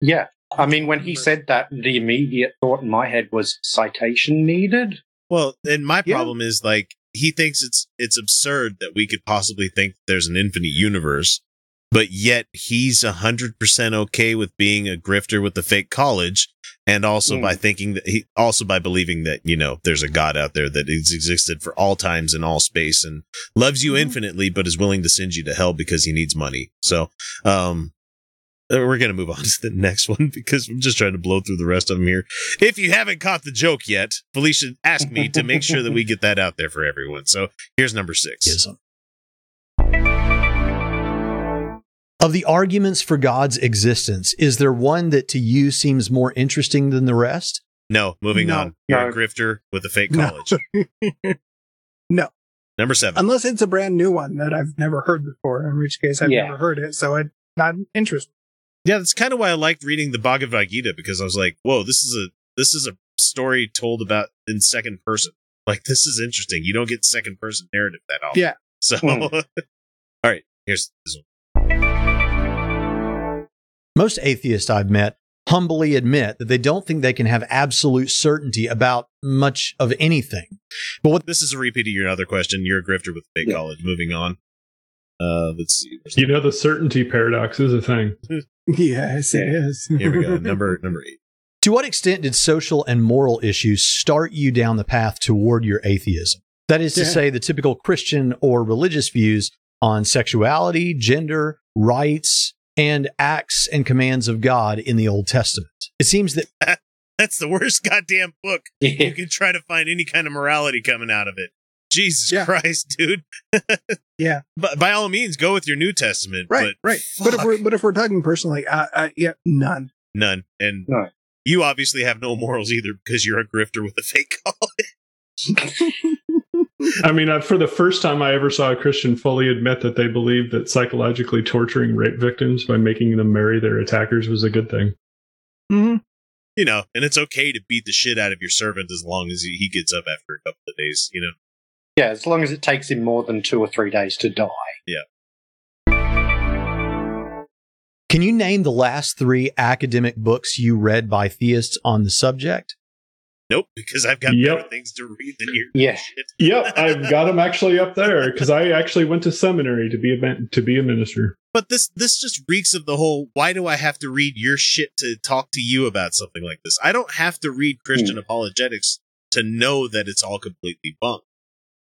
Yeah. I mean, when he said that, the immediate thought in my head was citation needed. well, and my Yeah. problem is like he thinks it's it's absurd that we could possibly think there's an infinite universe, but yet he's hundred percent okay with being a grifter with the fake college and also Mm. by thinking that he also by believing that you know there's a god out there that has existed for all times and all space and loves you infinitely but is willing to send you to hell because he needs money so um uh, we're gonna move on *laughs* to the next one because i'm just trying to blow through the rest of them here if you haven't caught the joke yet felicia asked me to make sure that we get that out there for everyone so here's number six Ism. Of the arguments for God's existence, is there one that to you seems more interesting than the rest? no moving No. on you're No. a grifter with a fake No. college *laughs* no, number seven unless it's a brand new one that I've never heard before, in which case I've Yeah. never heard it, so I'm not interested. Yeah, that's kind of why I liked reading the Bhagavad Gita because I was like, "Whoa, this is a this is a story told about in second person. Like this is interesting. You don't get second person narrative that often." Yeah. So, Hmm. *laughs* all right, here's this one. Most atheists I've met humbly admit that they don't think they can have absolute certainty about much of anything. But what This is a repeat of your other question. You're a grifter with fake college. Moving on. Uh, let's see. You know, the certainty paradox is a thing. *laughs* Yes, it is. *laughs* Here we go. Number number eight. To what extent did social and moral issues start you down the path toward your atheism? That is to Yeah. say, the typical Christian or religious views on sexuality, gender, rights, and acts and commands of God in the Old Testament. It seems that *laughs* That's the worst goddamn book. You *laughs* can try to find any kind of morality coming out of it. Jesus Christ, dude. *laughs* yeah. But by all means, go with your New Testament. Right, but right. But if we're but if we're talking personally, uh, uh, yeah, none. None. And you obviously have no morals either because you're a grifter with a fake college. *laughs* I mean, uh, for the first time I ever saw a Christian fully admit that they believed that psychologically torturing rape victims by making them marry their attackers was a good thing. Mm-hmm. You know, and it's okay to beat the shit out of your servant as long as he he gets up after a couple of days, you know? Yeah, as long as it takes him more than two or three days to die. Yeah. Can you name the last three academic books you read by theists on the subject? Nope, because I've got Yep. better things to read than your Yeah. shit. Yep, *laughs* I've got them actually up there because I actually went to seminary to be a to be a minister. But this this just reeks of the whole why do I have to read your shit to talk to you about something like this? I don't have to read Christian hmm. apologetics to know that it's all completely bunk.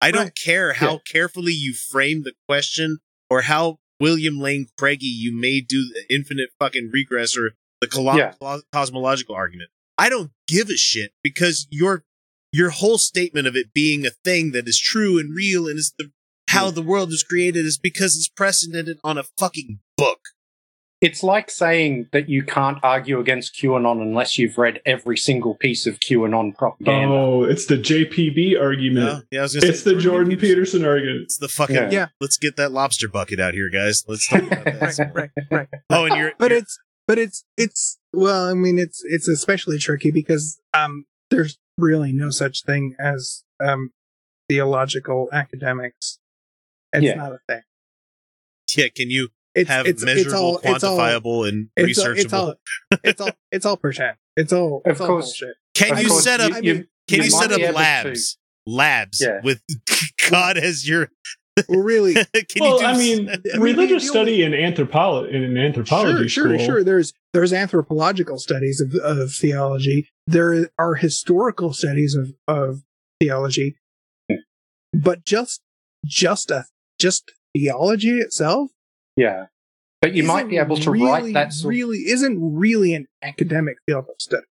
I don't care how carefully you frame the question or how William Lane Craigie you may do the infinite fucking regress or the colo- Yeah. cosmological argument. I don't give a shit because your your whole statement of it being a thing that is true and real and is the how the world was created is because it's precedented on a fucking book. It's like saying that you can't argue against QAnon unless you've read every single piece of QAnon propaganda. Oh, it's the JPB argument. Yeah, yeah, I was gonna it's say, the Jordan Peterson argument. It's the fucking Yeah. Yeah. let's get that lobster bucket out here, guys. Let's talk about that. right, right, right. *laughs* oh, and you're but it's but it's it's well, I mean, it's it's especially tricky because um, there's really no such thing as um theological academics. It's Yeah. not a thing. yeah, can you It's have it's measurable, it's all it's all quantifiable, and it's all, researchable? it's all it's all it's all pretend. It's all Of it's all course. bullshit. can Of you course, set up? you- you- can you you set up be able labs? Labs Yeah. with *laughs* God as your. Really, *laughs* can well, you do I mean, *laughs* I mean, religious the study in anthropology in an anthropology sure, sure, sure. There's there's anthropological studies of, of theology. There are historical studies of, of theology, but just just a just theology itself Yeah. But you might isn't be able to really, write that sort really isn't really an academic field of study.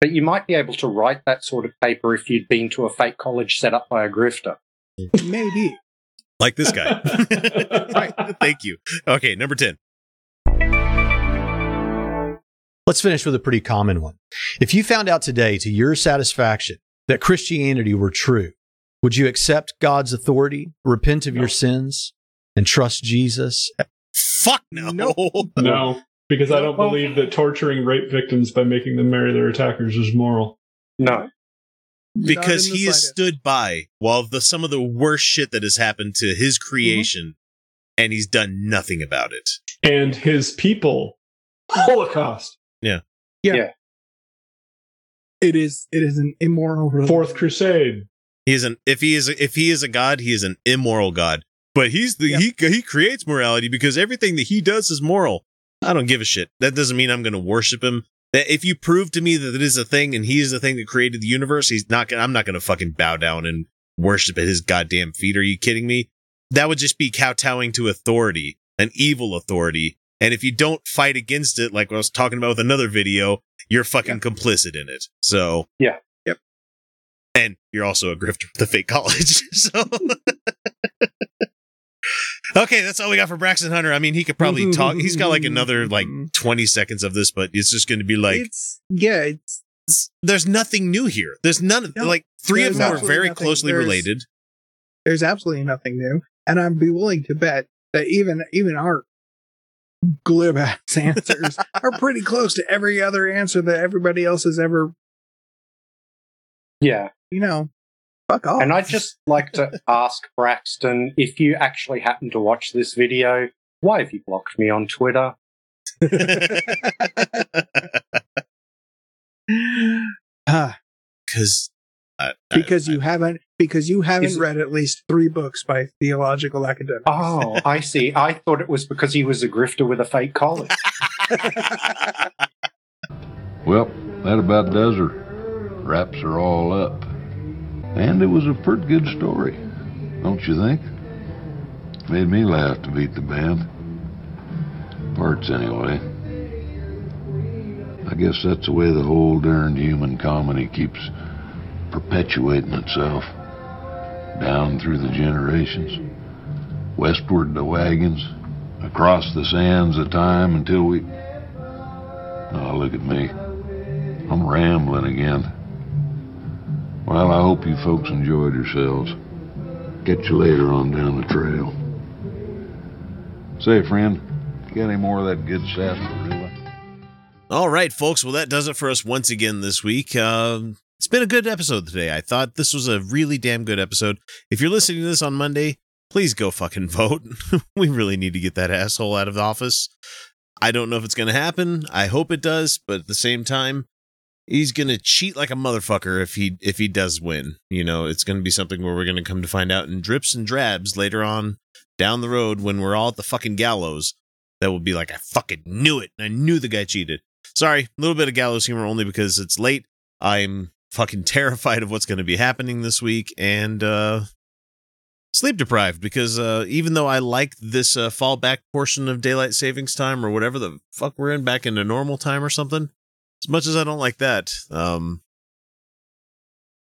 but you might be able to write that sort of paper if you'd been to a fake college set up by a grifter. Maybe. like this guy. *laughs* Thank you. Okay, number ten. Let's finish with a pretty common one. If you found out today, to your satisfaction, that Christianity were true, would you accept God's authority, repent of your sins, and trust Jesus? Fuck no. No, because I don't believe that torturing rape victims by making them marry their attackers is moral. No. because he has stood by while the some of the worst shit that has happened to his mm-hmm. creation, and he's done nothing about it. And his people, Holocaust, Yeah. Yeah. Yeah. It is it is an immoral religion. Fourth Crusade. He is an if he is if he is a god, he is an immoral god. But he's the he he creates morality because everything that he does is moral. I don't give a shit. That doesn't mean I'm going to worship him. That if you prove to me that it is a thing and he is the thing that created the universe, he's not gonna I'm not gonna fucking bow down and worship at his goddamn feet. Are you kidding me? That would just be kowtowing to authority, an evil authority. And if you don't fight against it, like I was talking about with another video, you're fucking complicit in it. So Yeah. Yep. And you're also a grifter with the fake college. *laughs* So Okay, that's all we got for Braxton Hunter. I mean, he could probably talk. He's got like another like mm-hmm. 20 seconds of this, but it's just going to be like it's yeah, it's there's nothing new here. There's none like three of them are very nothing. closely There's- related. there's absolutely nothing new, and I'd be willing to bet that even even our glib ass *laughs* answers are pretty close to every other answer that everybody else has ever. Yeah. You know, fuck off. And I'd just like to *laughs* ask Braxton if you actually happen to watch this video, why have you blocked me on Twitter? *sighs* Ah, Because because you haven't because you haven't read at least three books by theological academics. Oh, I *laughs* see. I thought it was because he was a grifter with a fake college. *laughs* Well, that about does her. Wraps are all up. And it was a pretty good story, don't you think? Made me laugh to beat the band. Parts, anyway. I guess that's the way the whole darned human comedy keeps perpetuating itself. Down through the generations. Westward the wagons. Across the sands of time until we. Oh, look at me. I'm rambling again. Well, I hope you folks enjoyed yourselves. Get you later on down the trail. Say, friend, got any more of that good sarsaparilla? All right, folks. Well, that does it for us once again this week. Um, it's been a good episode today. I thought this was a really damn good episode. If you're listening to this on Monday, please go fucking *laughs* vote. we really need to get that asshole out of office. I don't know if it's going to happen. I hope it does, but at the same time, he's to cheat like a motherfucker if he if he does win. You know, it's to be something where we're to come to find out in drips and drabs later on down the road when we're all at the fucking gallows. That will be like, I fucking knew it. I knew the guy cheated. Sorry, a little bit of gallows humor only because it's late. I'm fucking *laughs* terrified of what's to be happening this week and uh sleep deprived because uh even though I like this uh fallback portion of daylight savings time or whatever the fuck we're in back into normal time or something, as much as I don't like that, um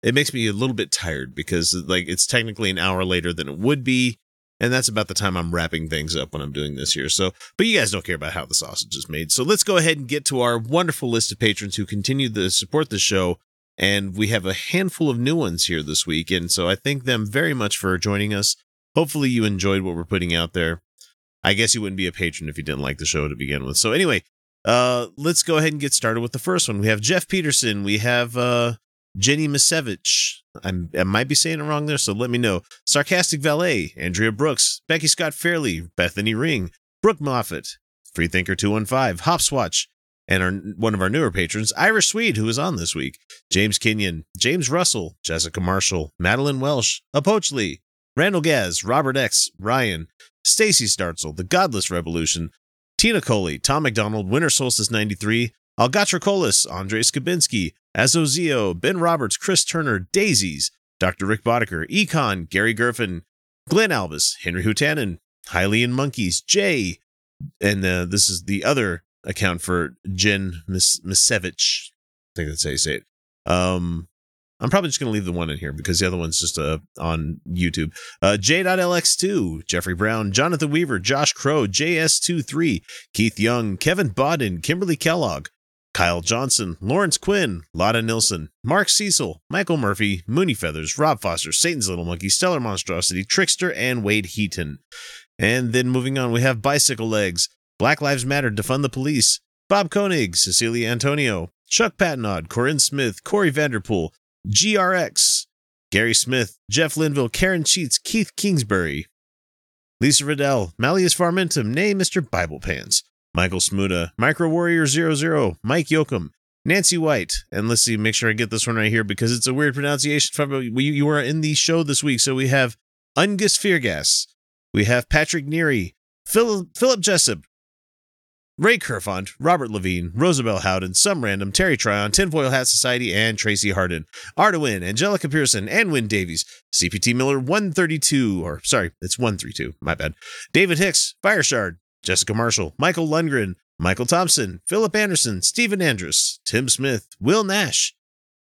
it makes me a little bit tired because like it's technically an hour later than it would be and that's about the time I'm wrapping things up when I'm doing this here. So, but you guys don't care about how the sausage is made. So let's go ahead and get to our wonderful list of patrons who continue to support the show. And we have a handful of new ones here this week. And so I thank them very much for joining us. Hopefully you enjoyed what we're putting out there. I guess you wouldn't be a patron if you didn't like the show to begin with. So anyway, uh, let's go ahead and get started with the first one. We have Jeff Peterson. We have, uh, Jenny Misevich. I might be saying it wrong there, so let me know. Sarcastic Valet, Andrea Brooks, Becky Scott Fairley, Bethany Ring, Brooke Moffat, Freethinker215, Hopswatch, and our, one of our newer patrons, Irish Swede, who is on this week, James Kenyon, James Russell, Jessica Marshall, Madeline Welsh, Apochli, Randall Gaz, Robert X, Ryan, Stacy Startzel, The Godless Revolution, Tina Coley, Tom McDonald, Winter Solstice 93, Algatrocolis, Andre Skabinski, Azozio, Ben Roberts, Chris Turner, Daisies, Dr. Rick Boddicker, Econ, Gary Gerfin, Glenn Albus, Henry Hutanen, Hylian Monkeys, Jay, and uh, this is the other account for Jen Mis- Misevich. I think that's how you say it. Um, I'm probably just going to leave the one in here because the other one's just uh, on YouTube. Uh, J.LX2, Jeffrey Brown, Jonathan Weaver, Josh Crow, JS23, Keith Young, Kevin Bodden, Kimberly Kellogg, Kyle Johnson, Lawrence Quinn, Lotta Nilsson, Mark Cecil, Michael Murphy, Mooney Feathers, Rob Foster, Satan's Little Monkey, Stellar Monstrosity, Trickster, and Wade Heaton. And then moving on, we have Bicycle Legs, Black Lives Matter, Defund the Police, Bob Koenig, Cecilia Antonio, Chuck Patnod, Corinne Smith, Corey Vanderpool, GRX, Gary Smith, Jeff Linville, Karen Sheets, Keith Kingsbury, Lisa Riddell, Malleus Farmentum, nay Mr. Bible Pants, Michael Smuda, Micro Warrior 00, Mike Yoakum, Nancy White, and let's see, make sure I get this one right here because it's a weird pronunciation. From we, you are in the show this week, so we have Ungus Feargas, we have Patrick Neary, Phil, Philip Jessup, Ray Kerfont, Robert Levine, Rosabelle Howden, Some Random, Terry Tryon, Tinfoil Hat Society, and Tracy Harden. Arda Angelica Pearson, and Win Davies. CPT Miller 132, or sorry, it's 132, my bad. David Hicks, Fireshard, Jessica Marshall, Michael Lundgren, Michael Thompson, Philip Anderson, Stephen Andrus, Tim Smith, Will Nash,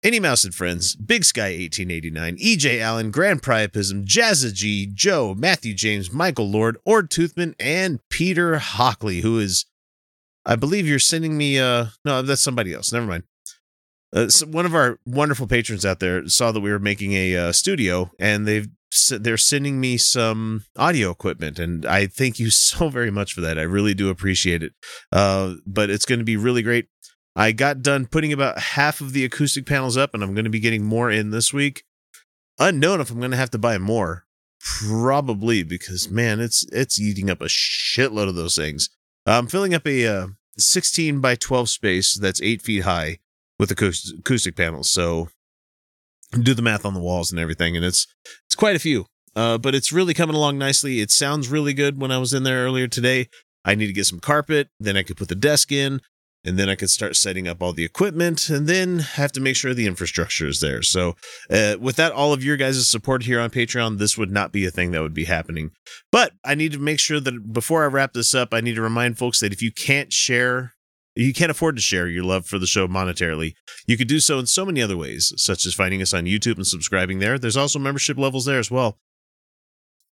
any Mouse and Friends, Big Sky 1889, EJ Allen, Grand Priapism, Jazza G, Joe, Matthew James, Michael Lord, Ord Toothman, and Peter Hockley, who is, I believe you're sending me, uh, no, that's somebody else. Never mind. Uh, so one of our wonderful patrons out there saw that we were making a uh, studio and they've they're sending me some audio equipment and i thank you *laughs* so very much for that i really do appreciate it uh, but it's going to be really great I got done putting about half of the acoustic panels up, and I'm going to be getting more in this week. Unknown if I'm going to have to buy more, probably because man, it's it's eating up a shitload of those things. I'm filling up a uh, 16 by 12 space that's eight feet high with acoustic, panels. So do the math on the walls and everything, and it's it's quite a few. Uh, but it's really coming along nicely. It sounds really good when I was in there earlier today. I need to get some carpet, then I could put the desk in and then I could start setting up all the equipment and then have to make sure the infrastructure is there. So, uh, without all of your guys' support here on Patreon, this would not be a thing that would be happening. But I need to make sure that before I wrap this up, I need to remind folks that if you can't share, you can't afford to share your love for the show monetarily, you could do so in so many other ways, such as finding us on YouTube and subscribing there. There's also membership levels there as well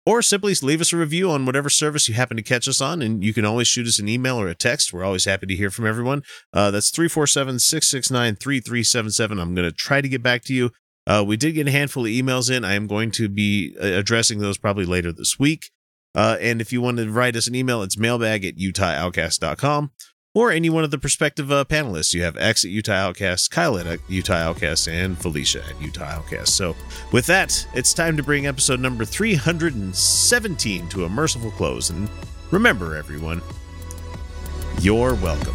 or simply leave us a review on whatever service you happen to catch us on. And you can always shoot us an email or a text. We're always happy to hear from everyone. Uh, that's 347 669 3377. I'm going to try to get back to you. Uh, we did get a handful of emails in. I am going to be uh, addressing those probably later this week. Uh, and if you want to write us an email, it's mailbag at utahoutcast.com or any one of the prospective uh, panelists. You have X at Utah Outcast, Kyle at Utah Outcast, and Felicia at Utah Outcast. So, with that, it's time to bring episode number 317 to a merciful close. And remember, everyone, you're welcome.